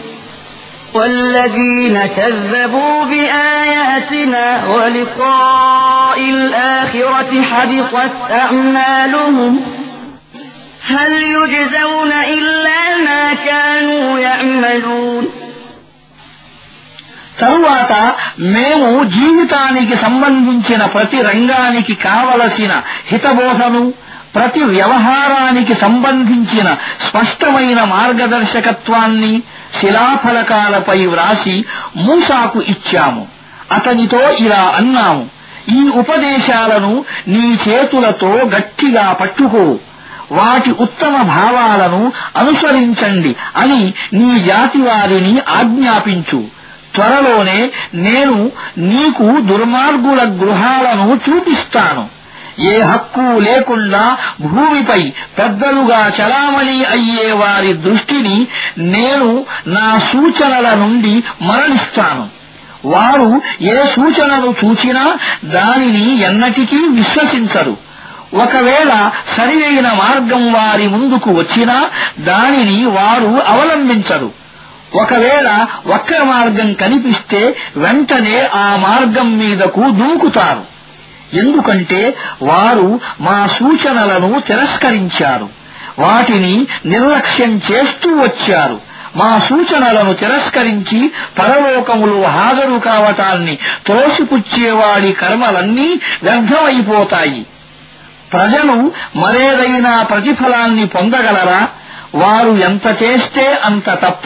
والذين كذبوا بآياتنا ولقاء الآخرة حبطت أعمالهم هل يجزون إلا ما كانوا يعملون తరువాత మేము జీవితానికి సంబంధించిన ప్రతి రంగానికి కావలసిన హితబోధను ప్రతి వ్యవహారానికి సంబంధించిన స్పష్టమైన మార్గదర్శకత్వాన్ని శిలాఫలకాలపై వ్రాసి మూసాకు ఇచ్చాము అతనితో ఇలా అన్నాము ఈ ఉపదేశాలను నీ చేతులతో గట్టిగా పట్టుకో వాటి ఉత్తమ భావాలను అనుసరించండి అని నీ జాతి వారిని ఆజ్ఞాపించు త్వరలోనే నేను నీకు దుర్మార్గుల గృహాలను చూపిస్తాను ఏ హక్కు లేకుండా భూమిపై పెద్దలుగా చలామణి అయ్యే వారి దృష్టిని నేను నా సూచనల నుండి మరణిస్తాను వారు ఏ సూచనను చూచినా దానిని ఎన్నటికీ విశ్వసించరు ఒకవేళ సరి అయిన మార్గం వారి ముందుకు వచ్చినా దానిని వారు అవలంబించరు ఒకవేళ ఒక్క మార్గం కనిపిస్తే వెంటనే ఆ మార్గం మీదకు దూకుతారు ఎందుకంటే వారు మా సూచనలను తిరస్కరించారు వాటిని నిర్లక్ష్యం చేస్తూ వచ్చారు మా సూచనలను తిరస్కరించి పరలోకములో హాజరు కావటాన్ని త్రోసిపుచ్చేవాడి కర్మలన్నీ వ్యర్థమైపోతాయి ప్రజలు మరేదైనా ప్రతిఫలాన్ని పొందగలరా వారు ఎంత చేస్తే అంత తప్ప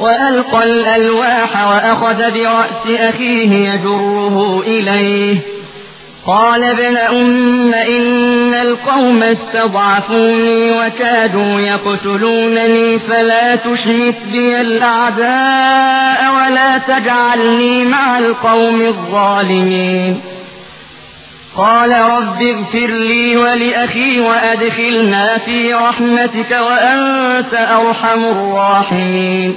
وألقى الألواح وأخذ برأس أخيه يجره إليه قال ابن أم إن القوم استضعفوني وكادوا يقتلونني فلا تشمت بي الأعداء ولا تجعلني مع القوم الظالمين قال رب اغفر لي ولأخي وأدخلنا في رحمتك وأنت أرحم الراحمين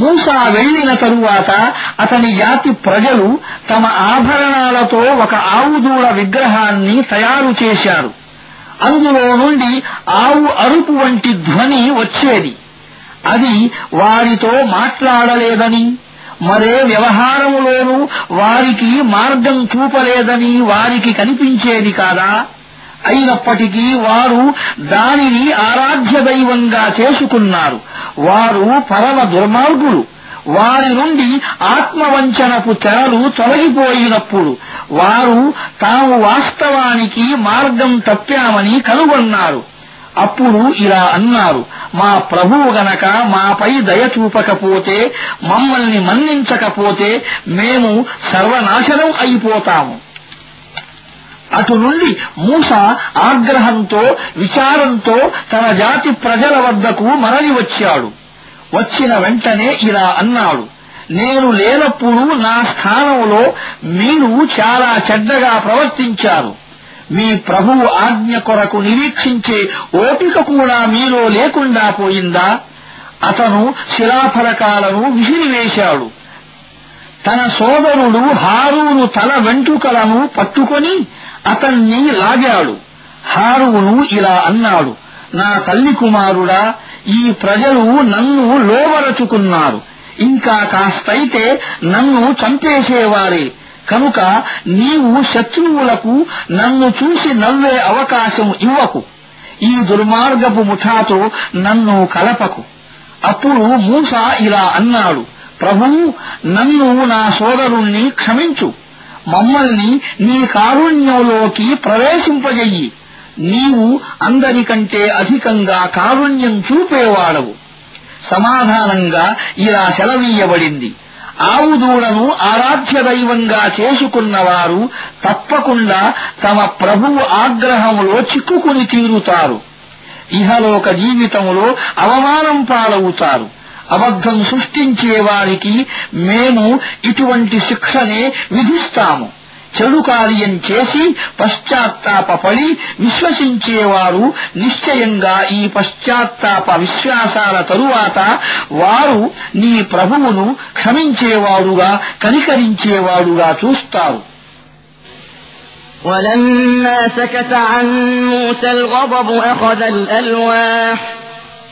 మూసా వెళ్లిన తరువాత అతని జాతి ప్రజలు తమ ఆభరణాలతో ఒక ఆవుదూడ విగ్రహాన్ని తయారు చేశారు అందులో నుండి ఆవు అరుపు వంటి ధ్వని వచ్చేది అది వారితో మాట్లాడలేదని మరే వ్యవహారములోనూ వారికి మార్గం చూపలేదని వారికి కనిపించేది కాదా అయినప్పటికీ వారు దానిని ఆరాధ్య దైవంగా చేసుకున్నారు వారు పరమ దుర్మార్గులు వారి నుండి ఆత్మవంచనకు తెరలు తొలగిపోయినప్పుడు వారు తాము వాస్తవానికి మార్గం తప్పామని కనుగొన్నారు అప్పుడు ఇలా అన్నారు మా ప్రభువు గనక మాపై దయ చూపకపోతే మమ్మల్ని మన్నించకపోతే మేము సర్వనాశనం అయిపోతాము అటు నుండి మూస ఆగ్రహంతో విచారంతో తన జాతి ప్రజల వద్దకు మరలి వచ్చాడు వచ్చిన వెంటనే ఇలా అన్నాడు నేను లేనప్పుడు నా స్థానంలో మీరు చాలా చెడ్డగా ప్రవర్తించారు మీ ప్రభువు ఆజ్ఞ కొరకు నిరీక్షించే ఓపిక కూడా మీలో లేకుండా పోయిందా అతను శిలాఫలకాలను విసిరివేశాడు తన సోదరుడు హారూను తల వెంట్రుకలను పట్టుకొని అతన్ని లాగాడు హారువును ఇలా అన్నాడు నా తల్లి కుమారుడా ఈ ప్రజలు నన్ను లోబరచుకున్నారు ఇంకా కాస్తైతే నన్ను చంపేసేవారే కనుక నీవు శత్రువులకు నన్ను చూసి నవ్వే అవకాశం ఇవ్వకు ఈ దుర్మార్గపు ముఠాతో నన్ను కలపకు అప్పుడు మూస ఇలా అన్నాడు ప్రభు నన్ను నా సోదరుణ్ణి క్షమించు మమ్మల్ని నీ కారుణ్యంలోకి ప్రవేశింపజెయ్యి నీవు అందరికంటే అధికంగా కారుణ్యం చూపేవాడవు సమాధానంగా ఇలా సెలవీయబడింది ఆవు దూడను ఆరాధ్య దైవంగా చేసుకున్నవారు తప్పకుండా తమ ప్రభువు ఆగ్రహములో చిక్కుకుని తీరుతారు ఇహలోక జీవితములో అవమానం పాలవుతారు అబద్ధం సృష్టించేవారికి మేము ఇటువంటి శిక్షనే విధిస్తాము చెడు కార్యం చేసి పశ్చాత్తాపడి విశ్వసించేవారు నిశ్చయంగా ఈ పశ్చాత్తాప విశ్వాసాల తరువాత వారు నీ ప్రభువును క్షమించేవాడుగా కనికరించేవాడుగా చూస్తారు ولما سكت عن موسى الغضب أخذ الألواح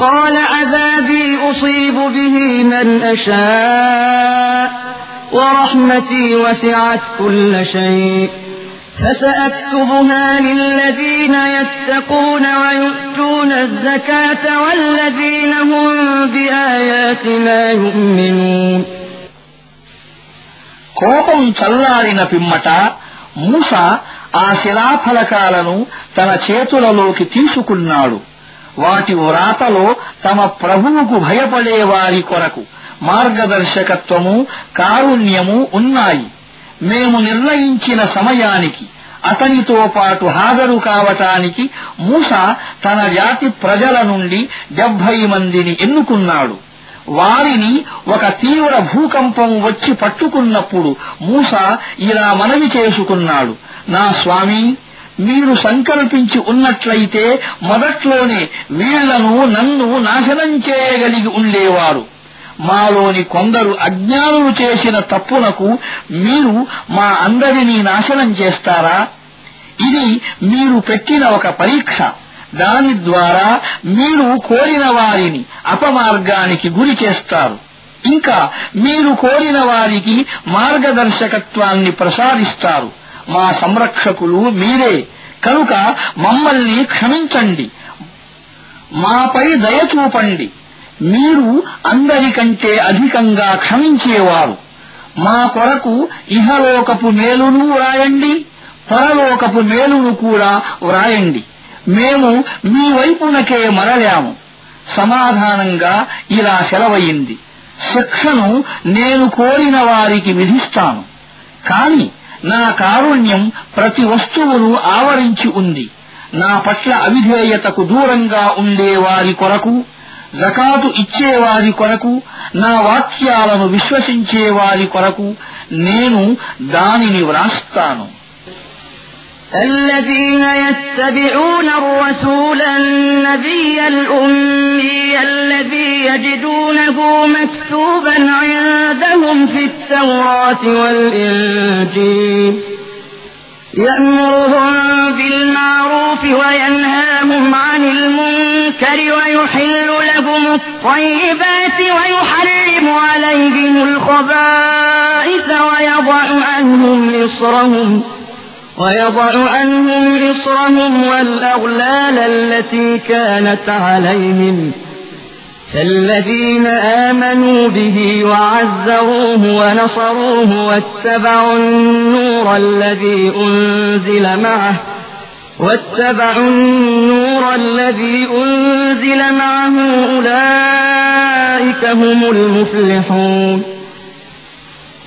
قال عذابي أصيب به من أشاء ورحمتي وسعت كل شيء فسأكتبها للذين يتقون ويؤتون الزكاة والذين هم بآياتنا يؤمنون కోపం చల్లారిన పిమ్మట మూస ఆ శిలాఫలకాలను తన చేతులలోకి తీసుకున్నాడు వాటి వ్రాతలో తమ ప్రభువుకు భయపడేవారి కొరకు మార్గదర్శకత్వము కారుణ్యము ఉన్నాయి మేము నిర్ణయించిన సమయానికి అతనితో పాటు హాజరు కావటానికి మూస తన జాతి ప్రజల నుండి డెబ్బై మందిని ఎన్నుకున్నాడు వారిని ఒక తీవ్ర భూకంపం వచ్చి పట్టుకున్నప్పుడు మూస ఇలా మనవి చేసుకున్నాడు నా స్వామీ మీరు సంకల్పించి ఉన్నట్లయితే మొదట్లోనే వీళ్లను నన్ను నాశనం చేయగలిగి ఉండేవారు మాలోని కొందరు అజ్ఞానులు చేసిన తప్పునకు మీరు మా అందరినీ నాశనం చేస్తారా ఇది మీరు పెట్టిన ఒక పరీక్ష దాని ద్వారా మీరు కోరిన వారిని అపమార్గానికి గురి చేస్తారు ఇంకా మీరు కోరిన వారికి మార్గదర్శకత్వాన్ని ప్రసాదిస్తారు మా సంరక్షకులు మీరే కనుక మమ్మల్ని క్షమించండి మాపై దయ చూపండి మీరు అందరికంటే అధికంగా క్షమించేవారు మా కొరకు ఇహలోకపు మేలును వ్రాయండి పరలోకపు మేలును కూడా వ్రాయండి మేము మీ వైపునకే మరలాము సమాధానంగా ఇలా సెలవయింది శిక్షను నేను కోరిన వారికి విధిస్తాను కాని నా కారుణ్యం ప్రతి వస్తువును ఆవరించి ఉంది నా పట్ల అవిధేయతకు దూరంగా ఉండేవారి కొరకు జకాతు ఇచ్చేవారి కొరకు నా వాక్యాలను విశ్వసించేవారి కొరకు నేను దానిని వ్రాస్తాను الذين يتبعون الرسول النبي الأمي الذي يجدونه مكتوبا عندهم في التوراة والإنجيل يأمرهم بالمعروف وينهاهم عن المنكر ويحل لهم الطيبات ويحرم عليهم الخبائث ويضع عنهم إصرهم ۖ ويضع عنهم إصرهم والأغلال التي كانت عليهم فالذين آمنوا به وعزروه ونصروه واتبعوا النور الذي أنزل معه واتبعوا النور الذي أنزل معه أولئك هم المفلحون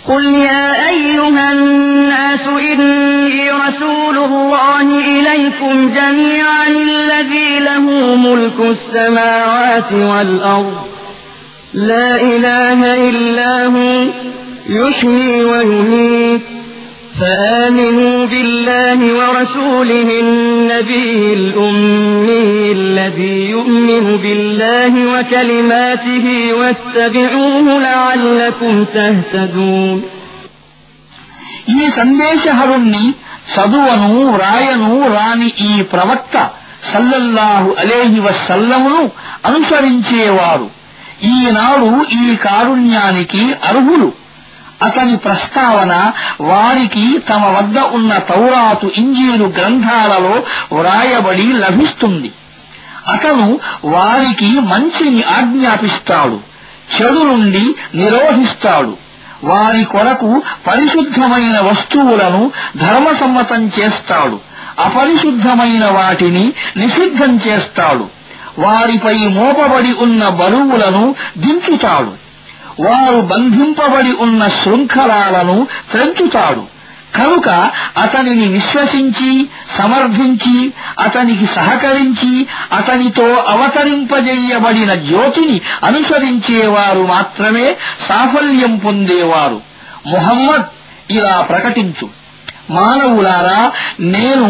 قل يا أيها الناس الله إليكم جميعا الذي له ملك السماوات والأرض لا إله إلا هو يحيي ويميت فآمنوا بالله ورسوله النبي الأمي الذي يؤمن بالله وكلماته واتبعوه لعلكم تهتدون ಈ ಸಂದೇಶಹರೊನ್ನಿ చదువను రాయను రాని ఈ ప్రవక్త సల్లల్లాహు అలేహి వసల్లమును అనుసరించేవారు ఈనాడు ఈ కారుణ్యానికి అర్హులు అతని ప్రస్తావన వారికి తమ వద్ద ఉన్న తౌరాతు ఇంజీలు గ్రంథాలలో వ్రాయబడి లభిస్తుంది అతను వారికి మంచిని ఆజ్ఞాపిస్తాడు చెడు నుండి నిరోధిస్తాడు వారి కొరకు పరిశుద్ధమైన వస్తువులను ధర్మసమ్మతం చేస్తాడు అపరిశుద్ధమైన వాటిని నిషిద్ధం చేస్తాడు వారిపై మోపబడి ఉన్న బరువులను దించుతాడు వారు బంధింపబడి ఉన్న శృంఖలాలను త్రెంచుతాడు కనుక అతనిని విశ్వసించి సమర్థించి అతనికి సహకరించి అతనితో అవతరింపజేయబడిన జ్యోతిని అనుసరించేవారు మాత్రమే సాఫల్యం పొందేవారు మొహమ్మద్ ఇలా ప్రకటించు మానవులారా నేను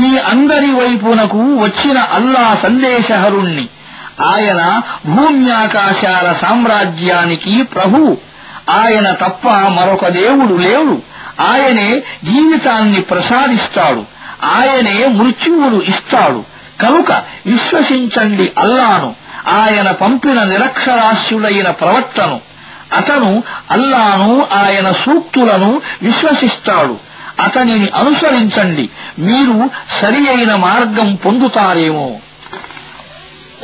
మీ అందరి వైపునకు వచ్చిన అల్లా సందేశహరుణ్ణి ఆయన భూమ్యాకాశాల సామ్రాజ్యానికి ప్రభు ఆయన తప్ప మరొక దేవుడు లేవుడు ఆయనే జీవితాన్ని ప్రసాదిస్తాడు ఆయనే మృత్యువులు ఇస్తాడు కనుక విశ్వసించండి అల్లాను ఆయన పంపిన నిరక్షరాస్యుడైన ప్రవక్తను అతను అల్లాను ఆయన సూక్తులను విశ్వసిస్తాడు అతనిని అనుసరించండి మీరు సరి అయిన మార్గం పొందుతారేమో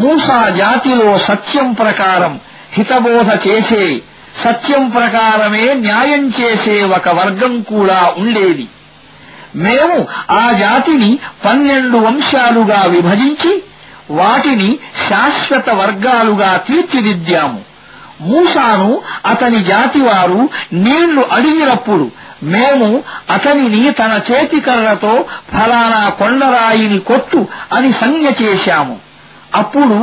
మూసా జాతిలో సత్యం ప్రకారం హితబోధ చేసే సత్యం ప్రకారమే న్యాయం చేసే ఒక వర్గం కూడా ఉండేది మేము ఆ జాతిని పన్నెండు వంశాలుగా విభజించి వాటిని శాశ్వత వర్గాలుగా తీర్చిదిద్దాము మూసాను అతని జాతివారు నీళ్లు అడిగినప్పుడు మేము అతనిని తన చేతికర్రతో ఫలానా కొండరాయిని కొట్టు అని సంజ్ఞ చేశాము అప్పుడు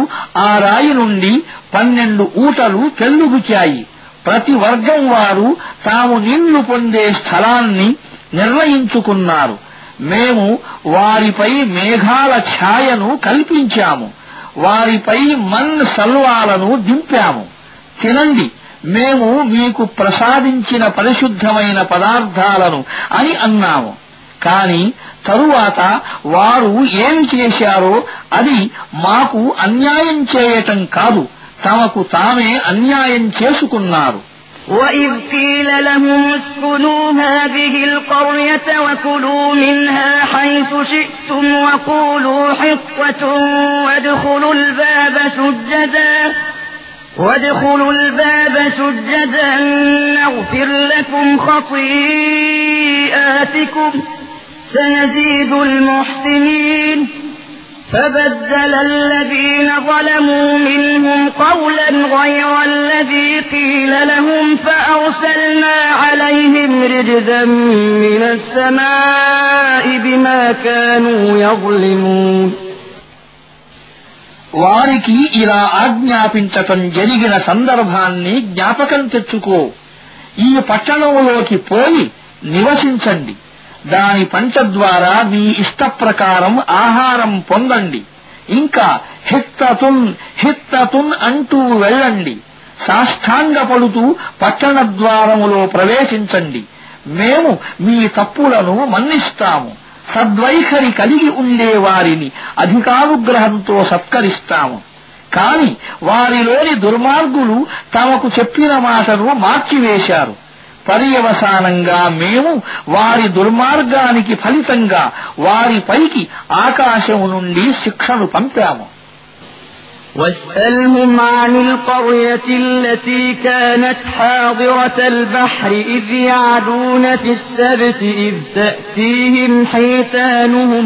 ఆ రాయి నుండి పన్నెండు ఊటలు పెల్లుగుచాయి ప్రతి వర్గం వారు తాము నీళ్లు పొందే స్థలాన్ని నిర్ణయించుకున్నారు మేము వారిపై మేఘాల ఛాయను కల్పించాము వారిపై మన్ సల్వాలను దింపాము తినండి మేము మీకు ప్రసాదించిన పరిశుద్ధమైన పదార్థాలను అని అన్నాము కాని తరువాత వారు ఏమి చేశారో అది మాకు అన్యాయం చేయటం కాదు తమకు తామే అన్యాయం చేసుకున్నారు وإذ قيل لهم اسكنوا هذه القرية وكلوا منها حيث شئتم وقولوا حطة وادخلوا الباب سجداً وادخلوا الباب سجدا نغفر لكم خطيئاتكم سيزيد المحسنين فبدل الذين ظلموا منهم قولا غير الذي قيل لهم فأرسلنا عليهم رجزا من السماء بما كانوا يظلمون వారికి ఇలా ఆజ్ఞాపించటం జరిగిన సందర్భాన్ని జ్ఞాపకం తెచ్చుకో ఈ పట్టణంలోకి పోయి నివసించండి దాని పంట ద్వారా మీ ఇష్టప్రకారం ఆహారం పొందండి ఇంకా హిత్తతున్ హిత్తతున్ అంటూ వెళ్ళండి సాష్టాంగపడుతూ పట్టణ ద్వారములో ప్రవేశించండి మేము మీ తప్పులను మన్నిస్తాము సద్వైఖరి కలిగి ఉండే వారిని అధికానుగ్రహంతో సత్కరిస్తాము కాని వారిలోని దుర్మార్గులు తమకు చెప్పిన మాటను మార్చివేశారు పర్యవసానంగా మేము వారి దుర్మార్గానికి ఫలితంగా వారి పైకి ఆకాశము నుండి శిక్షను పంపాము واسألهم عن القرية التي كانت حاضرة البحر إذ يعدون في السبت إذ تأتيهم حيتانهم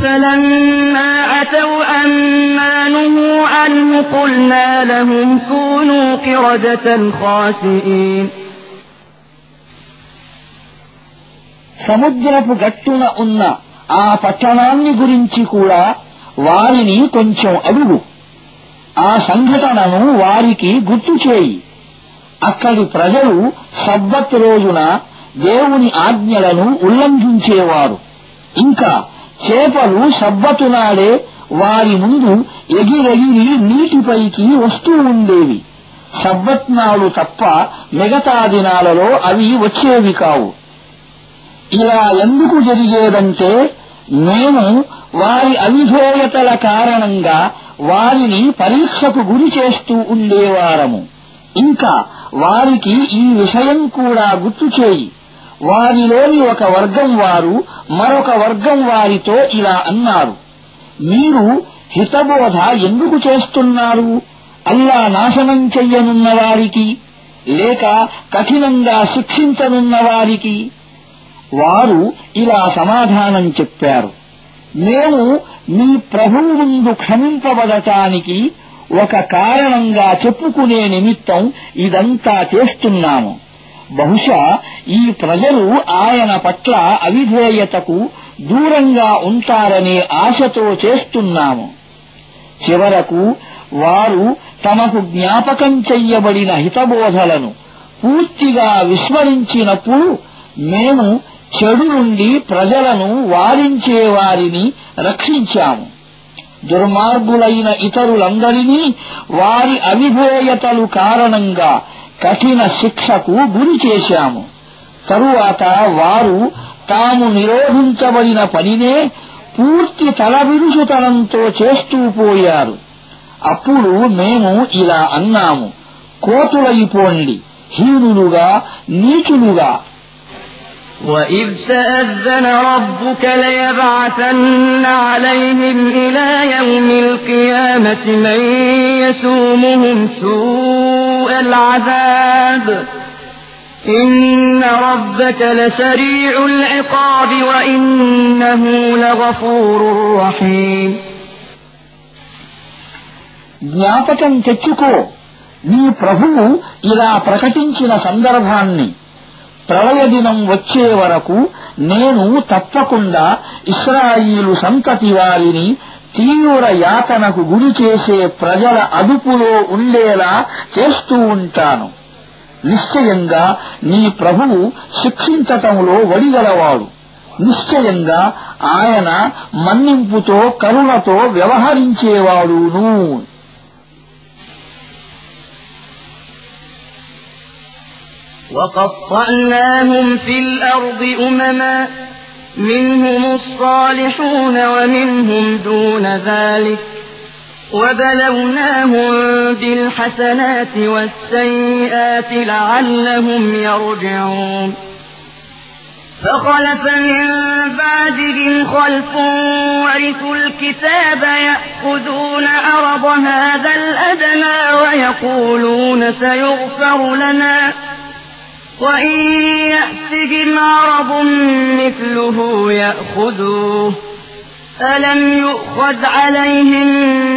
فلما أتوا أما نهوا عنه సముద్రపు గట్టున ఉన్న ఆ పట్టణాన్ని గురించి కూడా వారిని కొంచెం అడుగు ఆ సంఘటనను వారికి గుర్తు చేయి అక్కడి ప్రజలు సబ్బత్ రోజున దేవుని ఆజ్ఞలను ఉల్లంఘించేవారు ఇంకా చేపలు సబ్బతునాడే వారి ముందు ఎగిరెగిరి నీటిపైకి వస్తూ ఉండేవి సబ్బత్నాలు తప్ప మిగతా దినాలలో అవి వచ్చేవి కావు ఇలా ఎందుకు జరిగేదంటే మేము వారి అవిధేయతల కారణంగా వారిని పరీక్షకు గురి చేస్తూ ఉండేవారము ఇంకా వారికి ఈ విషయం కూడా గుర్తు చేయి వారిలోని ఒక వర్గం వారు మరొక వర్గం వారితో ఇలా అన్నారు మీరు హితబోధ ఎందుకు చేస్తున్నారు అల్లా నాశనం చెయ్యనున్న వారికి లేక కఠినంగా శిక్షించనున్న వారికి వారు ఇలా సమాధానం చెప్పారు మేము మీ ప్రభువు ముందు క్షమింపబడటానికి ఒక కారణంగా చెప్పుకునే నిమిత్తం ఇదంతా చేస్తున్నాము బహుశా ఈ ప్రజలు ఆయన పట్ల అవిధేయతకు దూరంగా ఉంటారనే ఆశతో చేస్తున్నాము చివరకు వారు తమకు జ్ఞాపకం చెయ్యబడిన హితబోధలను పూర్తిగా విస్మరించినప్పుడు మేము చెడు నుండి ప్రజలను వారిని రక్షించాము దుర్మార్గులైన ఇతరులందరినీ వారి అవిధేయతలు కారణంగా కఠిన శిక్షకు గురి చేశాము తరువాత వారు తాము నిరోధించబడిన పనినే పూర్తి తలబిరుసుతనంతో చేస్తూ పోయారు అప్పుడు మేము ఇలా అన్నాము కోతులైపోండి హీనులుగా నీచులుగా وإذ تأذن ربك ليبعثن عليهم إلى يوم القيامة من يسومهم سوء سوء العذاب إن ربك لسريع العقاب وإنه لغفور رحيم జ్ఞాపకం తెచ్చుకో నీ ప్రభువు ఇలా ప్రకటించిన సందర్భాన్ని ప్రళయ దినం వచ్చే వరకు నేను తప్పకుండా ఇస్రాయిలు సంతతి వారిని తీవ్ర యాతనకు గురి చేసే ప్రజల అదుపులో ఉండేలా చేస్తూ ఉంటాను నిశ్చయంగా నీ ప్రభువు శిక్షించటంలో వడిగలవాడు నిశ్చయంగా ఆయన మన్నింపుతో కరుణతో వ్యవహరించేవాడును وقطعناهم في الأرض أمما منهم الصالحون ومنهم دون ذلك وبلوناهم بالحسنات والسيئات لعلهم يرجعون فخلف من بعدهم خلف ورثوا الكتاب يأخذون أرض هذا الأدنى ويقولون سيغفر لنا وإن يأتهم عرض مثله يأخذوه ألم يؤخذ عليهم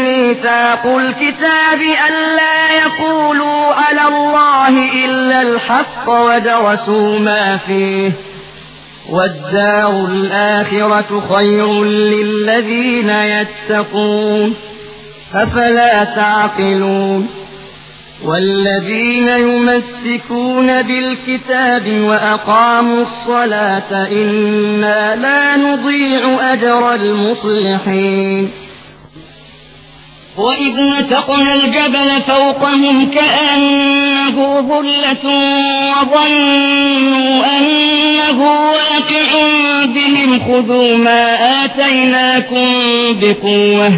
ميثاق الكتاب ألا يقولوا على الله إلا الحق ودرسوا ما فيه والدار الآخرة خير للذين يتقون أفلا تعقلون والذين يمسكون بالكتاب وأقاموا الصلاة إنا لا نضيع أجر المصلحين وإذ نتقنا الجبل فوقهم كأنه ظلة وظنوا أنه واقع بهم خذوا ما آتيناكم بقوة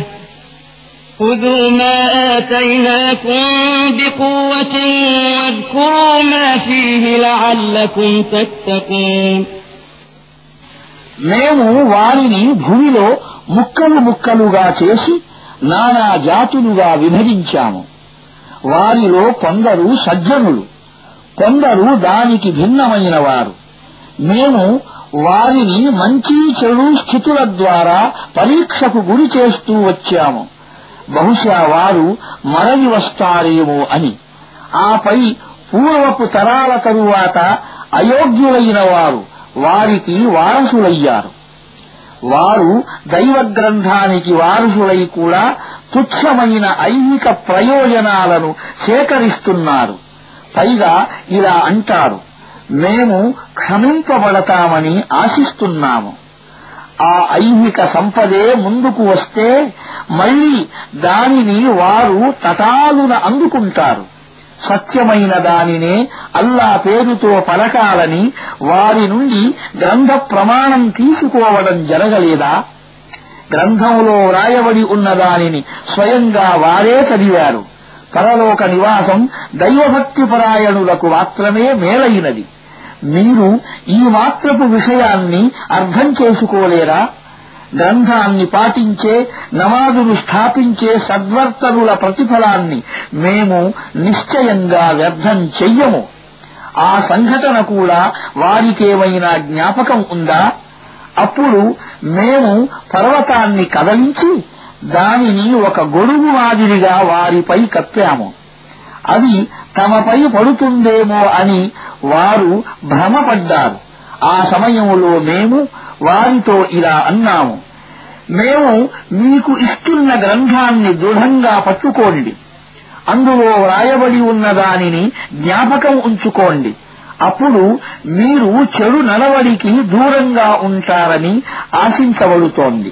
మేము వారిని భూమిలో ముక్కలు ముక్కలుగా చేసి నానా జాతులుగా విభజించాము వారిలో కొందరు సజ్జనులు కొందరు దానికి భిన్నమైన వారు మేము వారిని మంచి చెడు స్థితుల ద్వారా పరీక్షకు గురి చేస్తూ వచ్చాము బహుశా వారు మరలి వస్తారేమో అని ఆపై పూర్వపు తరాల తరువాత అయోగ్యులైన వారు వారికి వారసులయ్యారు వారు దైవ గ్రంథానికి వారసులై కూడా తుచ్చమైన ఐహిక ప్రయోజనాలను సేకరిస్తున్నారు పైగా ఇలా అంటారు మేము క్షమింపబడతామని ఆశిస్తున్నాము ఆ ఐహిక సంపదే ముందుకు వస్తే మళ్లీ దానిని వారు తటాలున అందుకుంటారు సత్యమైన దానినే అల్లా పేరుతో పలకాలని వారి నుండి గ్రంథ ప్రమాణం తీసుకోవడం జరగలేదా గ్రంథంలో వ్రాయబడి ఉన్న దానిని స్వయంగా వారే చదివారు పరలోక నివాసం దైవభక్తిపరాయణులకు మాత్రమే మేలైనది మీరు ఈ మాత్రపు విషయాన్ని అర్థం చేసుకోలేరా గ్రంథాన్ని పాటించే నమాజును స్థాపించే సద్వర్తనుల ప్రతిఫలాన్ని మేము నిశ్చయంగా వ్యర్థం చెయ్యము ఆ సంఘటన కూడా వారికేమైనా జ్ఞాపకం ఉందా అప్పుడు మేము పర్వతాన్ని కదలించి దానిని ఒక గొడుగు మాదిరిగా వారిపై కప్పాము అది తమపై పడుతుందేమో అని వారు భ్రమపడ్డారు ఆ సమయంలో మేము వారితో ఇలా అన్నాము మేము మీకు ఇస్తున్న గ్రంథాన్ని దృఢంగా పట్టుకోండి అందులో వ్రాయబడి ఉన్న దానిని జ్ఞాపకం ఉంచుకోండి అప్పుడు మీరు చెడు నలవడికి దూరంగా ఉంటారని ఆశించబడుతోంది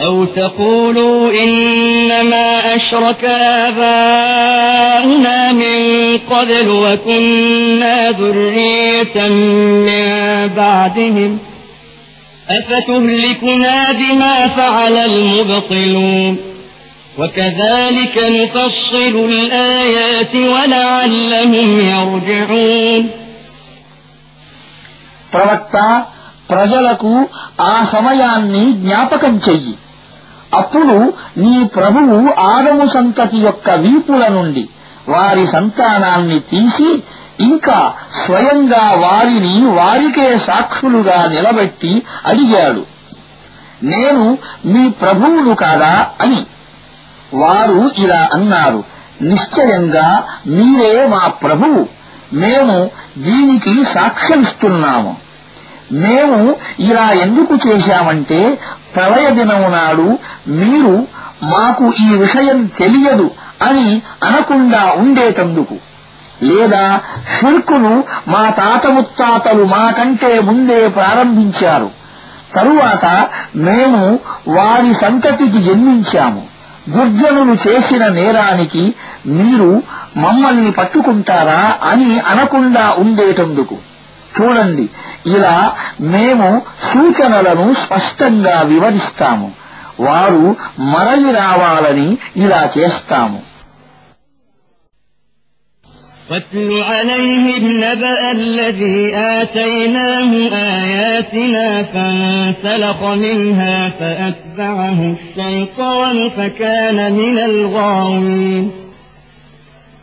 أو تقولوا إنما أشرك آباؤنا من قبل وكنا ذرية من بعدهم أفتهلكنا بما فعل المبطلون وكذلك نفصل الآيات ولعلهم يرجعون ప్రజలకు ఆ సమయాన్ని జ్ఞాపకం చెయ్యి అప్పుడు నీ ప్రభువు ఆదము సంతతి యొక్క వీపుల నుండి వారి సంతానాన్ని తీసి ఇంకా స్వయంగా వారిని వారికే సాక్షులుగా నిలబెట్టి అడిగాడు నేను మీ ప్రభువును కాదా అని వారు ఇలా అన్నారు నిశ్చయంగా మీరే మా ప్రభువు మేము దీనికి సాక్ష్యమిస్తున్నాము మేము ఇలా ఎందుకు చేశామంటే ప్రళయ దినమునాడు మీరు మాకు ఈ విషయం తెలియదు అని అనకుండా ఉండేటందుకు లేదా షిర్కును మా తాత ముత్తాతలు మాకంటే ముందే ప్రారంభించారు తరువాత మేము వారి సంతతికి జన్మించాము దుర్జనులు చేసిన నేరానికి మీరు మమ్మల్ని పట్టుకుంటారా అని అనకుండా ఉండేటందుకు చూడండి ఇలా మేము సూచనలను స్పష్టంగా వివరిస్తాము వారు మరలి రావాలని ఇలా చేస్తాము واتل عليهم نبأ الذي آتيناه آياتنا فانسلخ منها فأتبعه الشيطان فكان من الغاوين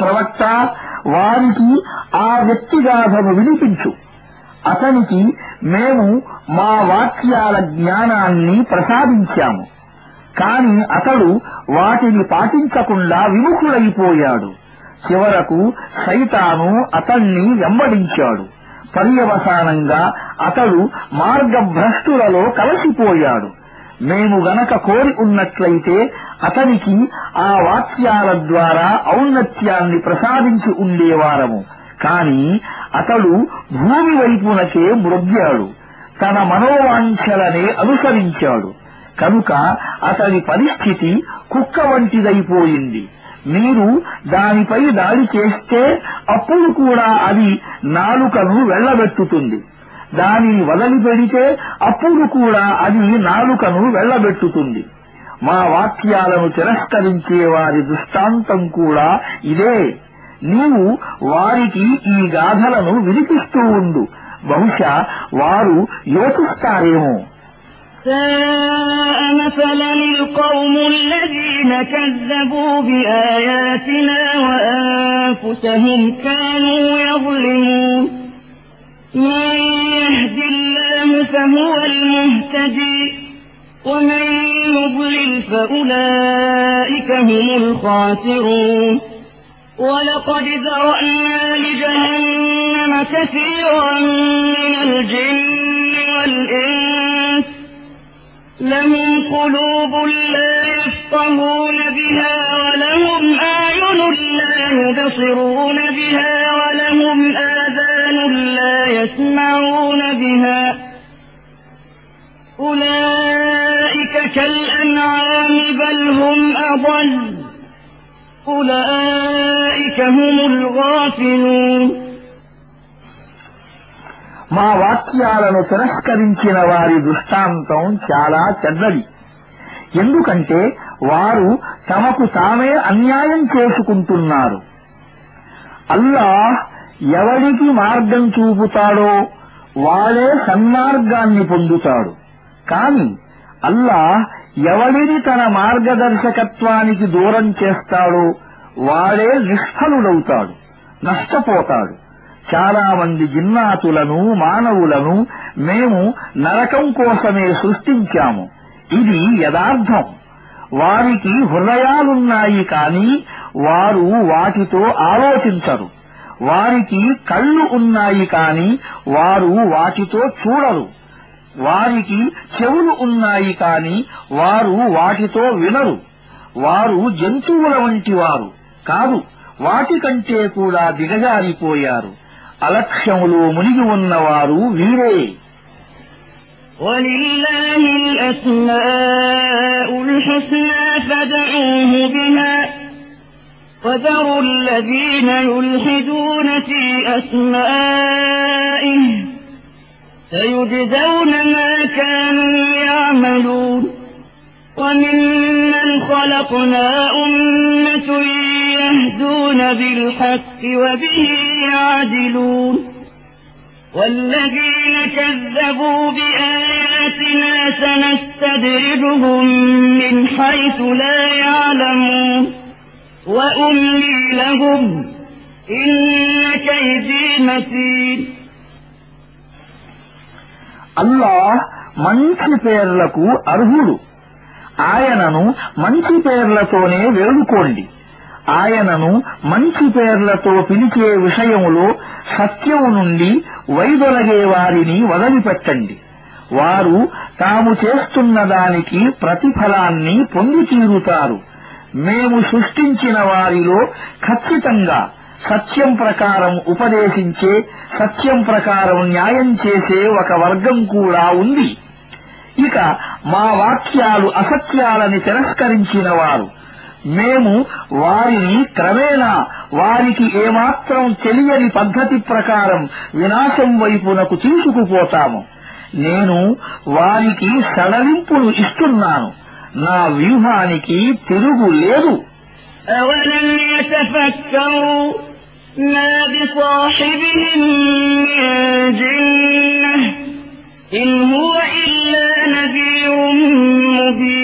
ప్రవక్త వారికి ఆ వ్యక్తిగాథను వినిపించు అతనికి మేము మా వాక్యాల జ్ఞానాన్ని ప్రసాదించాము కాని అతడు వాటిని పాటించకుండా విముఖుడైపోయాడు చివరకు సైతాను అతణ్ణి వెంబడించాడు పర్యవసానంగా అతడు మార్గభ్రష్టులలో కలసిపోయాడు మేము గనక కోరి ఉన్నట్లయితే అతనికి ఆ వాక్యాల ద్వారా ఔన్నత్యాన్ని ప్రసాదించి ఉండేవారము కాని అతడు భూమి వైపునకే మృగ్గాడు తన మనోవాంఛలనే అనుసరించాడు కనుక అతని పరిస్థితి కుక్క వంటిదైపోయింది మీరు దానిపై దాడి చేస్తే అప్పుడు కూడా అది నాలుకను వెళ్లబెట్టుతుంది దాని వలలు పెడితే అప్పుడు కూడా అది నాలుకను వెళ్లబెట్టుతుంది మా వాక్యాలను తిరస్కరించే వారి దృష్టాంతం కూడా ఇదే నీవు వారికి ఈ గాథలను వినిపిస్తూ ఉండు బహుశా వారు యోచిస్తారేమో ساء مثلا القوم الذين كذبوا بآياتنا وأنفسهم كانوا يظلمون من يهد الله فهو المهتدي ومن يضلل فأولئك هم الخاسرون ولقد ذرأنا لجهنم كثيرا من الجن والإنس لهم قلوب لا يفقهون بها ولهم أعين لا يبصرون بها ولهم آذان لا يسمعون بها أولئك كالأنعام بل هم أضل أولئك هم الغافلون మా వాక్యాలను తిరస్కరించిన వారి దృష్టాంతం చాలా చెడ్డది ఎందుకంటే వారు తమకు తామే అన్యాయం చేసుకుంటున్నారు అల్లాహ్ ఎవరికి మార్గం చూపుతాడో వాడే సన్మార్గాన్ని పొందుతాడు కాని అల్లాహ్ ఎవరిని తన మార్గదర్శకత్వానికి దూరం చేస్తాడో వాడే నిష్ఫలుడవుతాడు నష్టపోతాడు చాలా మంది జిన్నాతులను మానవులను మేము నరకం కోసమే సృష్టించాము ఇది యథార్థం వారికి హృదయాలున్నాయి కాని వారు వాటితో ఆలోచించరు వారికి కళ్ళు ఉన్నాయి కాని వారు వాటితో చూడరు వారికి చెవులు ఉన్నాయి కాని వారు వాటితో వినరు వారు జంతువుల వంటి వారు కాదు వాటికంటే కూడా దిగజారిపోయారు అలక్ష్యములో మునిగి ఉన్నవారు వీరే ولله الأسماء الحسنى فادعوه بها وذروا الذين يلحدون في أسمائه سيجزون ما كانوا يعملون وممن خلقنا أمة يهدون بالحق وبه يعدلون والذين كذبوا بآياتنا سنستدرجهم من حيث لا يعلمون وأملي لهم إن كيدي متين అల్లాహ్ మంచి పేర్లకు అర్హుడు ఆయనను మంచి పేర్లతోనే వేడుకోండి ఆయనను మంచి పేర్లతో పిలిచే విషయములో సత్యము నుండి వైదొలగే వారిని వదలిపెట్టండి వారు తాము చేస్తున్న దానికి ప్రతిఫలాన్ని పొందుతీరుతారు మేము సృష్టించిన వారిలో ఖచ్చితంగా సత్యం ప్రకారం ఉపదేశించే సత్యం ప్రకారం న్యాయం చేసే ఒక వర్గం కూడా ఉంది ఇక మా వాక్యాలు అసత్యాలని తిరస్కరించిన వారు మేము వారిని క్రమేణా వారికి ఏమాత్రం తెలియని పద్ధతి ప్రకారం వినాశం వైపునకు తీసుకుపోతాము నేను వారికి సడలింపులు ఇస్తున్నాను నా వ్యూహానికి తిరుగు లేదు أولم يتفكروا ما إن هو إلا نذير مبين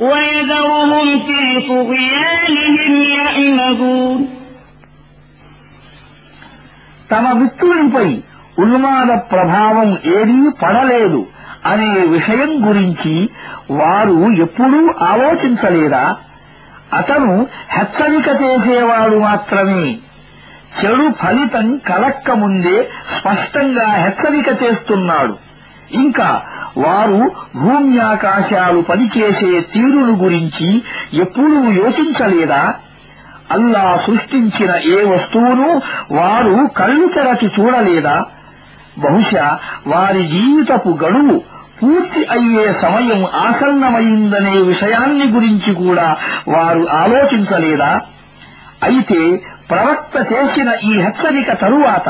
ويذرهم في طغيانهم يعمهون తమ విత్తులపై ఉన్మాద ప్రభావం ఏదీ పడలేదు అనే విషయం గురించి వారు ఎప్పుడూ ఆలోచించలేదా అతను హెచ్చరిక చేసేవాడు మాత్రమే చెడు ఫలితం కలక్కముందే స్పష్టంగా హెచ్చరిక చేస్తున్నాడు ఇంకా వారు భూమ్యాకాశాలు పనిచేసే తీరును గురించి ఎప్పుడూ యోచించలేదా అల్లా సృష్టించిన ఏ వస్తువును వారు కళ్ళు తెరచి చూడలేదా బహుశా వారి జీవితపు గడువు పూర్తి అయ్యే సమయం ఆసన్నమైందనే విషయాన్ని గురించి కూడా వారు ఆలోచించలేదా అయితే ప్రవక్త చేసిన ఈ హెచ్చరిక తరువాత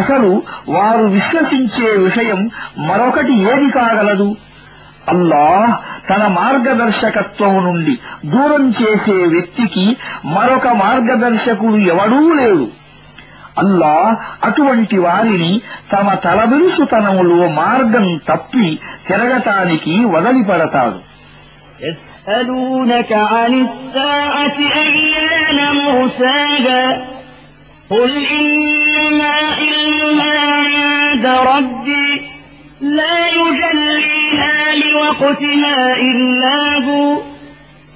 అసలు వారు విశ్వసించే విషయం మరొకటి ఏది కాగలదు అల్లాహ్ తన మార్గదర్శకత్వం నుండి దూరం చేసే వ్యక్తికి మరొక మార్గదర్శకుడు ఎవడూ లేడు అల్లా అటువంటి వారిని తమ తలబిరుసుతనములో మార్గం తప్పి తిరగటానికి వదలిపడతాడు يسألونك عن الساعة أيان موساها قل ما علمها عند ربي لا يجليها لوقتها إلا هو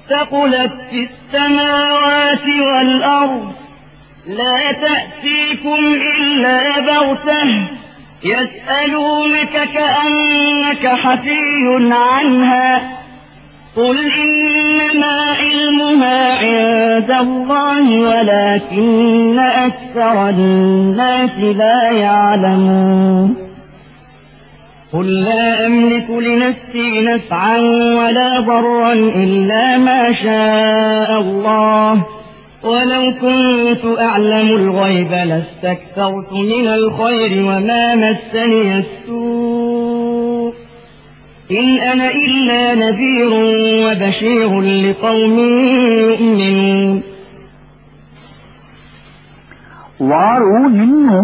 ثقلت في السماوات والأرض لا تأتيكم إلا بغتة يسألونك كأنك حفي عنها قل إنما علمها عند الله ولكن أكثر الناس لا يعلمون قل لا أملك لنفسي نفعا ولا ضرا إلا ما شاء الله ولو كنت أعلم الغيب لاستكثرت من الخير وما مسني السوء إن أنا إلا نذير وبشير لقوم يؤمنون వారు నిన్ను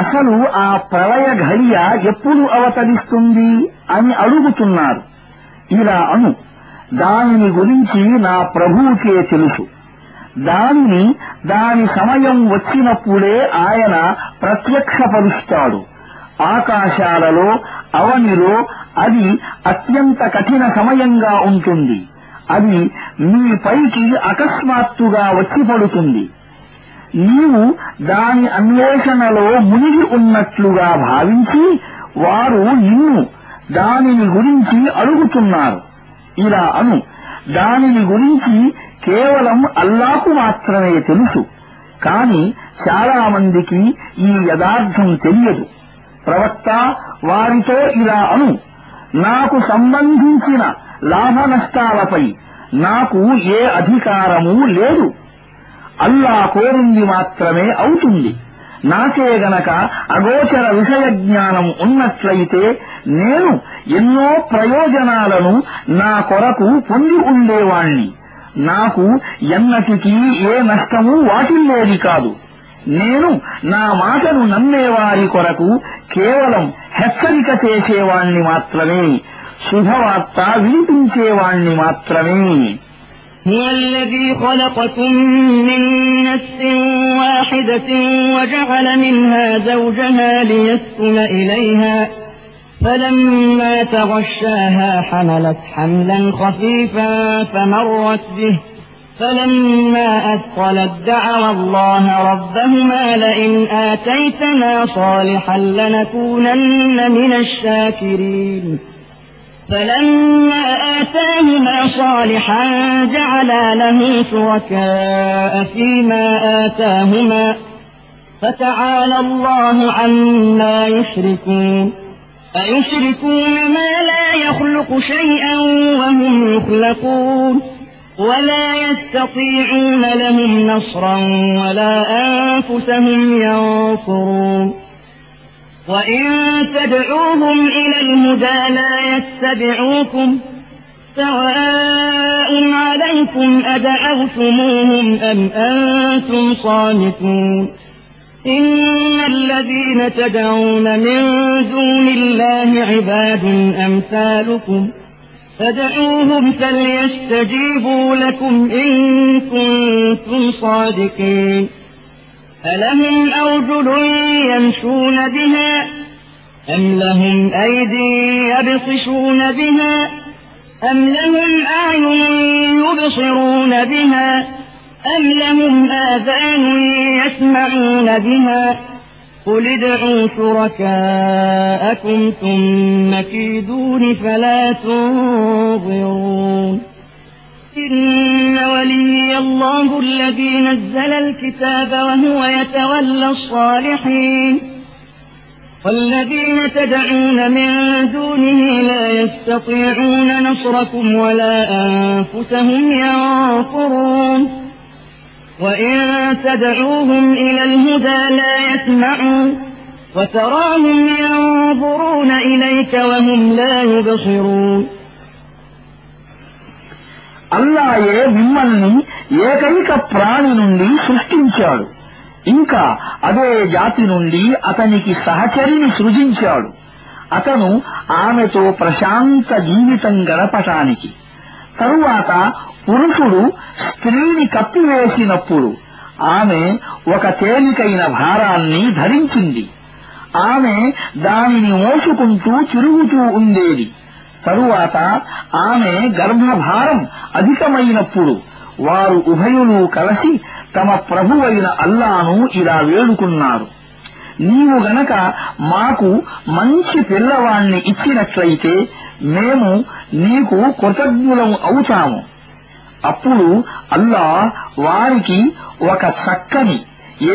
అసలు ఆ ప్రళయ ఘడియ ఎప్పుడు అవతరిస్తుంది అని అడుగుతున్నారు ఇలా అను దానిని గురించి నా ప్రభువుకే తెలుసు దానిని దాని సమయం వచ్చినప్పుడే ఆయన ప్రత్యక్షపరుస్తాడు ఆకాశాలలో అవనిలో అది అత్యంత కఠిన సమయంగా ఉంటుంది అది మీ పైకి అకస్మాత్తుగా వచ్చి పడుతుంది నీవు దాని అన్వేషణలో మునిగి ఉన్నట్లుగా భావించి వారు నిన్ను దానిని గురించి అడుగుతున్నారు ఇలా అను దానిని గురించి కేవలం అల్లాకు మాత్రమే తెలుసు కాని చాలామందికి ఈ యథార్థం తెలియదు ప్రవక్త వారితో ఇలా అను నాకు సంబంధించిన లాభ నష్టాలపై నాకు ఏ అధికారము లేదు అల్లా కోరింది మాత్రమే అవుతుంది నాకే గనక అగోచర విషయ జ్ఞానం ఉన్నట్లయితే నేను ఎన్నో ప్రయోజనాలను నా కొరకు పొంది ఉండేవాణ్ణి నాకు ఎన్నటికీ ఏ నష్టమూ వాటిల్లేది కాదు నేను నా మాటను నమ్మేవారి కొరకు కేవలం హెచ్చరిక చేసేవాణ్ణి మాత్రమే శుభవార్త వినిపించేవాణ్ణి మాత్రమే هو الذي خلقكم من نفس واحدة وجعل منها زوجها ليسكن إليها فلما تغشاها حملت حملا خفيفا فمرت به فلما أثقلت دعوا الله ربهما لئن آتيتنا صالحا لنكونن من الشاكرين فلما آتاهما صالحا جعلا له شركاء فيما آتاهما فتعالى الله عما يشركون أيشركون ما لا يخلق شيئا وهم يخلقون ولا يستطيعون لهم نصرا ولا أنفسهم ينصرون وإن تدعوهم إلى الهدى لا يتبعوكم سواء عليكم أدعوتموهم أم أنتم صامتون إن الذين تدعون من دون الله عباد أمثالكم ۖ فدعوهم فليستجيبوا لكم إن كنتم صادقين ألهم أرجل يمشون بها أم لهم أيدي يبطشون بها أم لهم أعين يبصرون بها أم لهم آذان يسمعون بها قل ادعوا شركاءكم ثم كيدون فلا تنظرون إن ولي الله الذي نزل الكتاب وهو يتولى الصالحين والذين تدعون من دونه لا يستطيعون نصركم ولا أنفسهم ينصرون وإن تدعوهم إلى الهدى لا يسمعوا وتراهم ينظرون إليك وهم لا يبصرون అల్లాయే మిమ్మల్ని ఏకైక ప్రాణి నుండి సృష్టించాడు ఇంకా అదే జాతి నుండి అతనికి సహచరిని సృజించాడు అతను ఆమెతో ప్రశాంత జీవితం గడపటానికి తరువాత పురుషుడు స్త్రీని కప్పివేసినప్పుడు ఆమె ఒక తేలికైన భారాన్ని ధరించింది ఆమె దానిని మోసుకుంటూ చిరుగుతూ ఉండేది తరువాత ఆమె గర్భభారం అధికమైనప్పుడు వారు ఉభయులు కలిసి తమ ప్రభువైన అల్లాను ఇలా వేడుకున్నారు నీవు గనక మాకు మంచి పిల్లవాణ్ణి ఇచ్చినట్లయితే మేము నీకు కృతజ్ఞులం అవుతాము అప్పుడు అల్లా వారికి ఒక చక్కని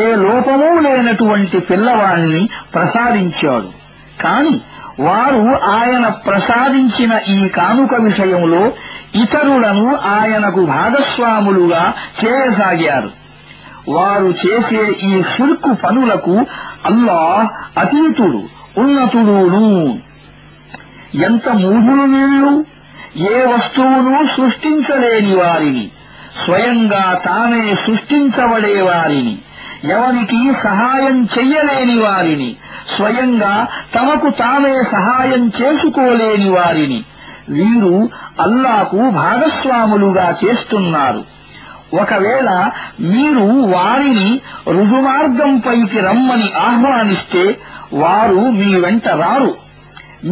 ఏ లోపమూ లేనటువంటి పిల్లవాణ్ణి ప్రసాదించాడు కాని వారు ఆయన ప్రసాదించిన ఈ కానుక విషయంలో ఇతరులను ఆయనకు భాగస్వాములుగా చేయసాగారు వారు చేసే ఈ సుర్కు పనులకు అల్లా అతీతుడు ఉన్నతుడూను ఎంత మూఢులు వీళ్ళు ఏ వస్తువును సృష్టించలేని వారిని స్వయంగా తానే సృష్టించబడేవారిని ఎవరికి సహాయం చెయ్యలేని వారిని స్వయంగా తమకు తామే సహాయం చేసుకోలేని వారిని వీరు అల్లాకు భాగస్వాములుగా చేస్తున్నారు ఒకవేళ మీరు వారిని రుజుమార్గంపైకి రమ్మని ఆహ్వానిస్తే వారు మీ వెంట రారు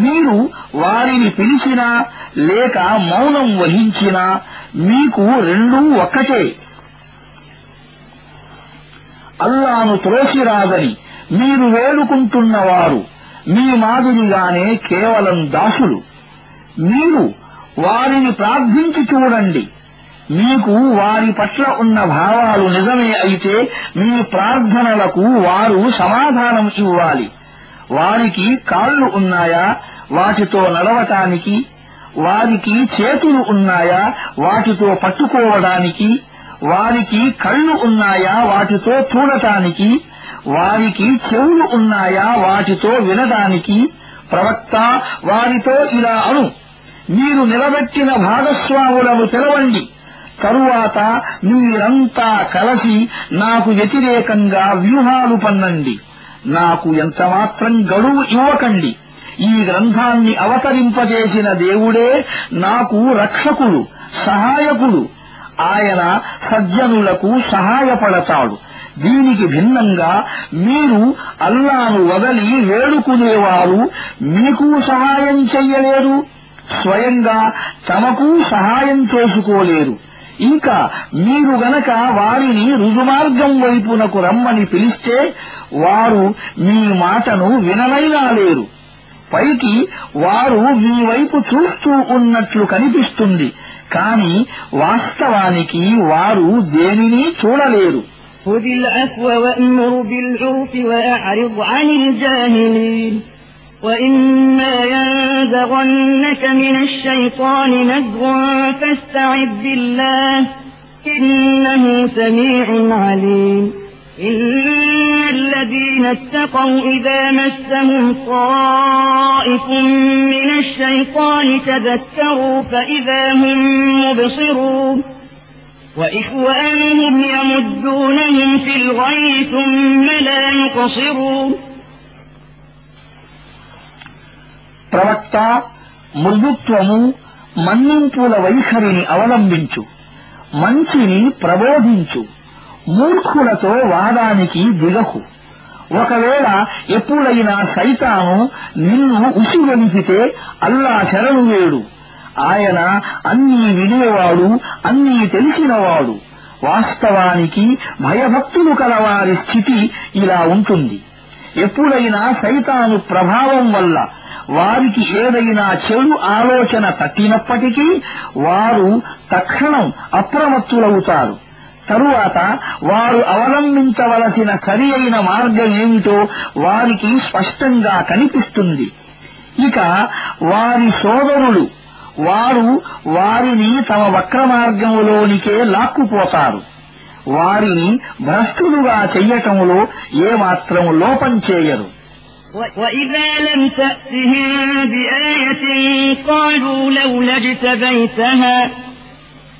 మీరు వారిని పిలిచినా లేక మౌనం వహించినా మీకు రెండూ ఒక్కటే అల్లాను త్రోసిరాదని మీరు వేడుకుంటున్నవారు మీ మాదిరిగానే కేవలం దాసులు మీరు వారిని ప్రార్థించి చూడండి మీకు వారి పట్ల ఉన్న భావాలు నిజమే అయితే మీ ప్రార్థనలకు వారు సమాధానం ఇవ్వాలి వారికి కాళ్లు ఉన్నాయా వాటితో నడవటానికి వారికి చేతులు ఉన్నాయా వాటితో పట్టుకోవడానికి వారికి కళ్ళు ఉన్నాయా వాటితో చూడటానికి వారికి చెవులు ఉన్నాయా వాటితో వినడానికి ప్రవక్త వారితో ఇలా అను మీరు నిలబెట్టిన భాగస్వాములను తెలవండి తరువాత మీరంతా కలసి నాకు వ్యతిరేకంగా వ్యూహాలు పన్నండి నాకు ఎంతమాత్రం గడువు ఇవ్వకండి ఈ గ్రంథాన్ని అవతరింపజేసిన దేవుడే నాకు రక్షకుడు సహాయకుడు ఆయన సజ్జనులకు సహాయపడతాడు దీనికి భిన్నంగా మీరు అల్లాను వదలి వేడుకునేవారు మీకు సహాయం చెయ్యలేరు స్వయంగా తమకు సహాయం చేసుకోలేరు ఇంకా మీరు గనక వారిని రుజుమార్గం వైపునకు రమ్మని పిలిస్తే వారు మీ మాటను వినలైనా లేరు పైకి వారు మీ వైపు చూస్తూ ఉన్నట్లు కనిపిస్తుంది కాని వాస్తవానికి వారు దేనిని చూడలేరు ఇన్నహు సమీఉన్ అలీం إن الذين اتقوا إذا مسهم طائف من الشيطان تذكروا فإذا هم مبصرون وإخوانهم يمدونهم في الغي ثم لا يقصرون ప్రవక్త మృదుత్వము మన్నింపుల వైఖరిని అవలంబించు మంచిని ప్రబోధించు మూర్ఖులతో వాదానికి దిగకు ఒకవేళ ఎప్పుడైనా సైతాను నిన్ను ఉసిగొలిపితే అల్లా శరణు వేడు ఆయన అన్నీ వినేవాడు అన్నీ తెలిసినవాడు వాస్తవానికి భయభక్తులు కలవారి స్థితి ఇలా ఉంటుంది ఎప్పుడైనా సైతాను ప్రభావం వల్ల వారికి ఏదైనా చెడు ఆలోచన తట్టినప్పటికీ వారు తక్షణం అప్రమత్తులవుతారు తరువాత వారు అవలంబించవలసిన సరి అయిన మార్గం ఏమిటో వారికి స్పష్టంగా కనిపిస్తుంది ఇక వారి సోదరులు వారు వారిని తమ వక్ర మార్గములోనికే లాక్కుపోతారు వారిని భ్రష్టులుగా చెయ్యటంలో ఏమాత్రం లోపం చేయరు وإذا لم تأتهم بآية قالوا لولا اجتبيتها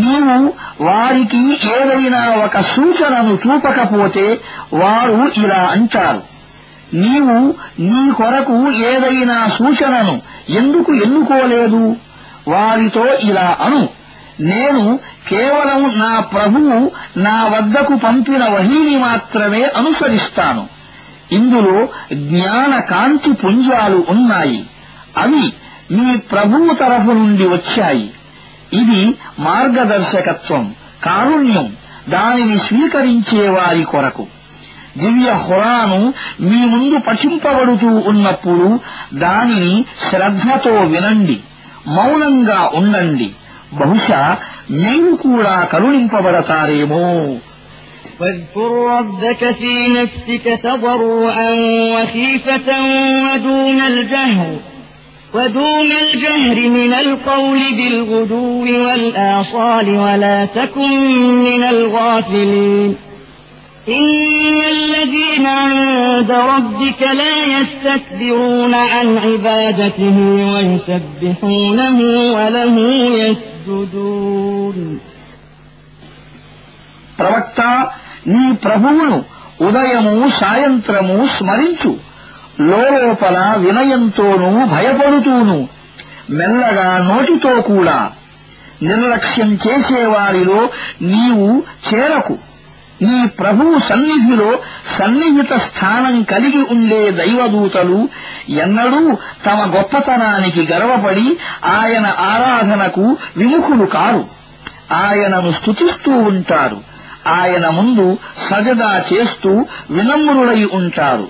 నీవు వారికి ఏదైనా ఒక సూచనను చూపకపోతే వారు ఇలా అంటారు నీవు నీ కొరకు ఏదైనా సూచనను ఎందుకు ఎన్నుకోలేదు వారితో ఇలా అను నేను కేవలం నా ప్రభువు నా వద్దకు పంపిన వహీని మాత్రమే అనుసరిస్తాను ఇందులో జ్ఞాన కాంతి పుంజాలు ఉన్నాయి అవి మీ ప్రభువు తరఫు నుండి వచ్చాయి ఇది మార్గదర్శకత్వం కారుణ్యం దానిని స్వీకరించే వారి కొరకు దివ్య హురాను మీ ముందు పఠింపబడుతూ ఉన్నప్పుడు దానిని శ్రద్ధతో వినండి మౌనంగా ఉండండి బహుశా మేము కూడా కరుణింపబడతారేమో فاذكر ربك في نفسك تضرعا وخيفة ودون الجهر ودون الجهر من القول بالغدو والآصال ولا تكن من الغافلين إن الذين عند ربك لا يستكبرون عن عبادته ويسبحونه وله يسجدون ప్రవక్త నీ ప్రభువును ఉదయము సాయంత్రము స్మరించు లోపల వినయంతోనూ భయపడుతూను మెల్లగా నోటితో కూడా నిర్లక్ష్యం చేసేవారిలో నీవు చేరకు నీ ప్రభువు సన్నిధిలో సన్నిహిత స్థానం కలిగి ఉండే దైవదూతలు ఎన్నడూ తమ గొప్పతనానికి గర్వపడి ఆయన ఆరాధనకు విముఖులు కారు ఆయనను స్థుతిస్తూ ఉంటారు ఆయన ముందు సజదా చేస్తూ వినమ్రుడై ఉంటారు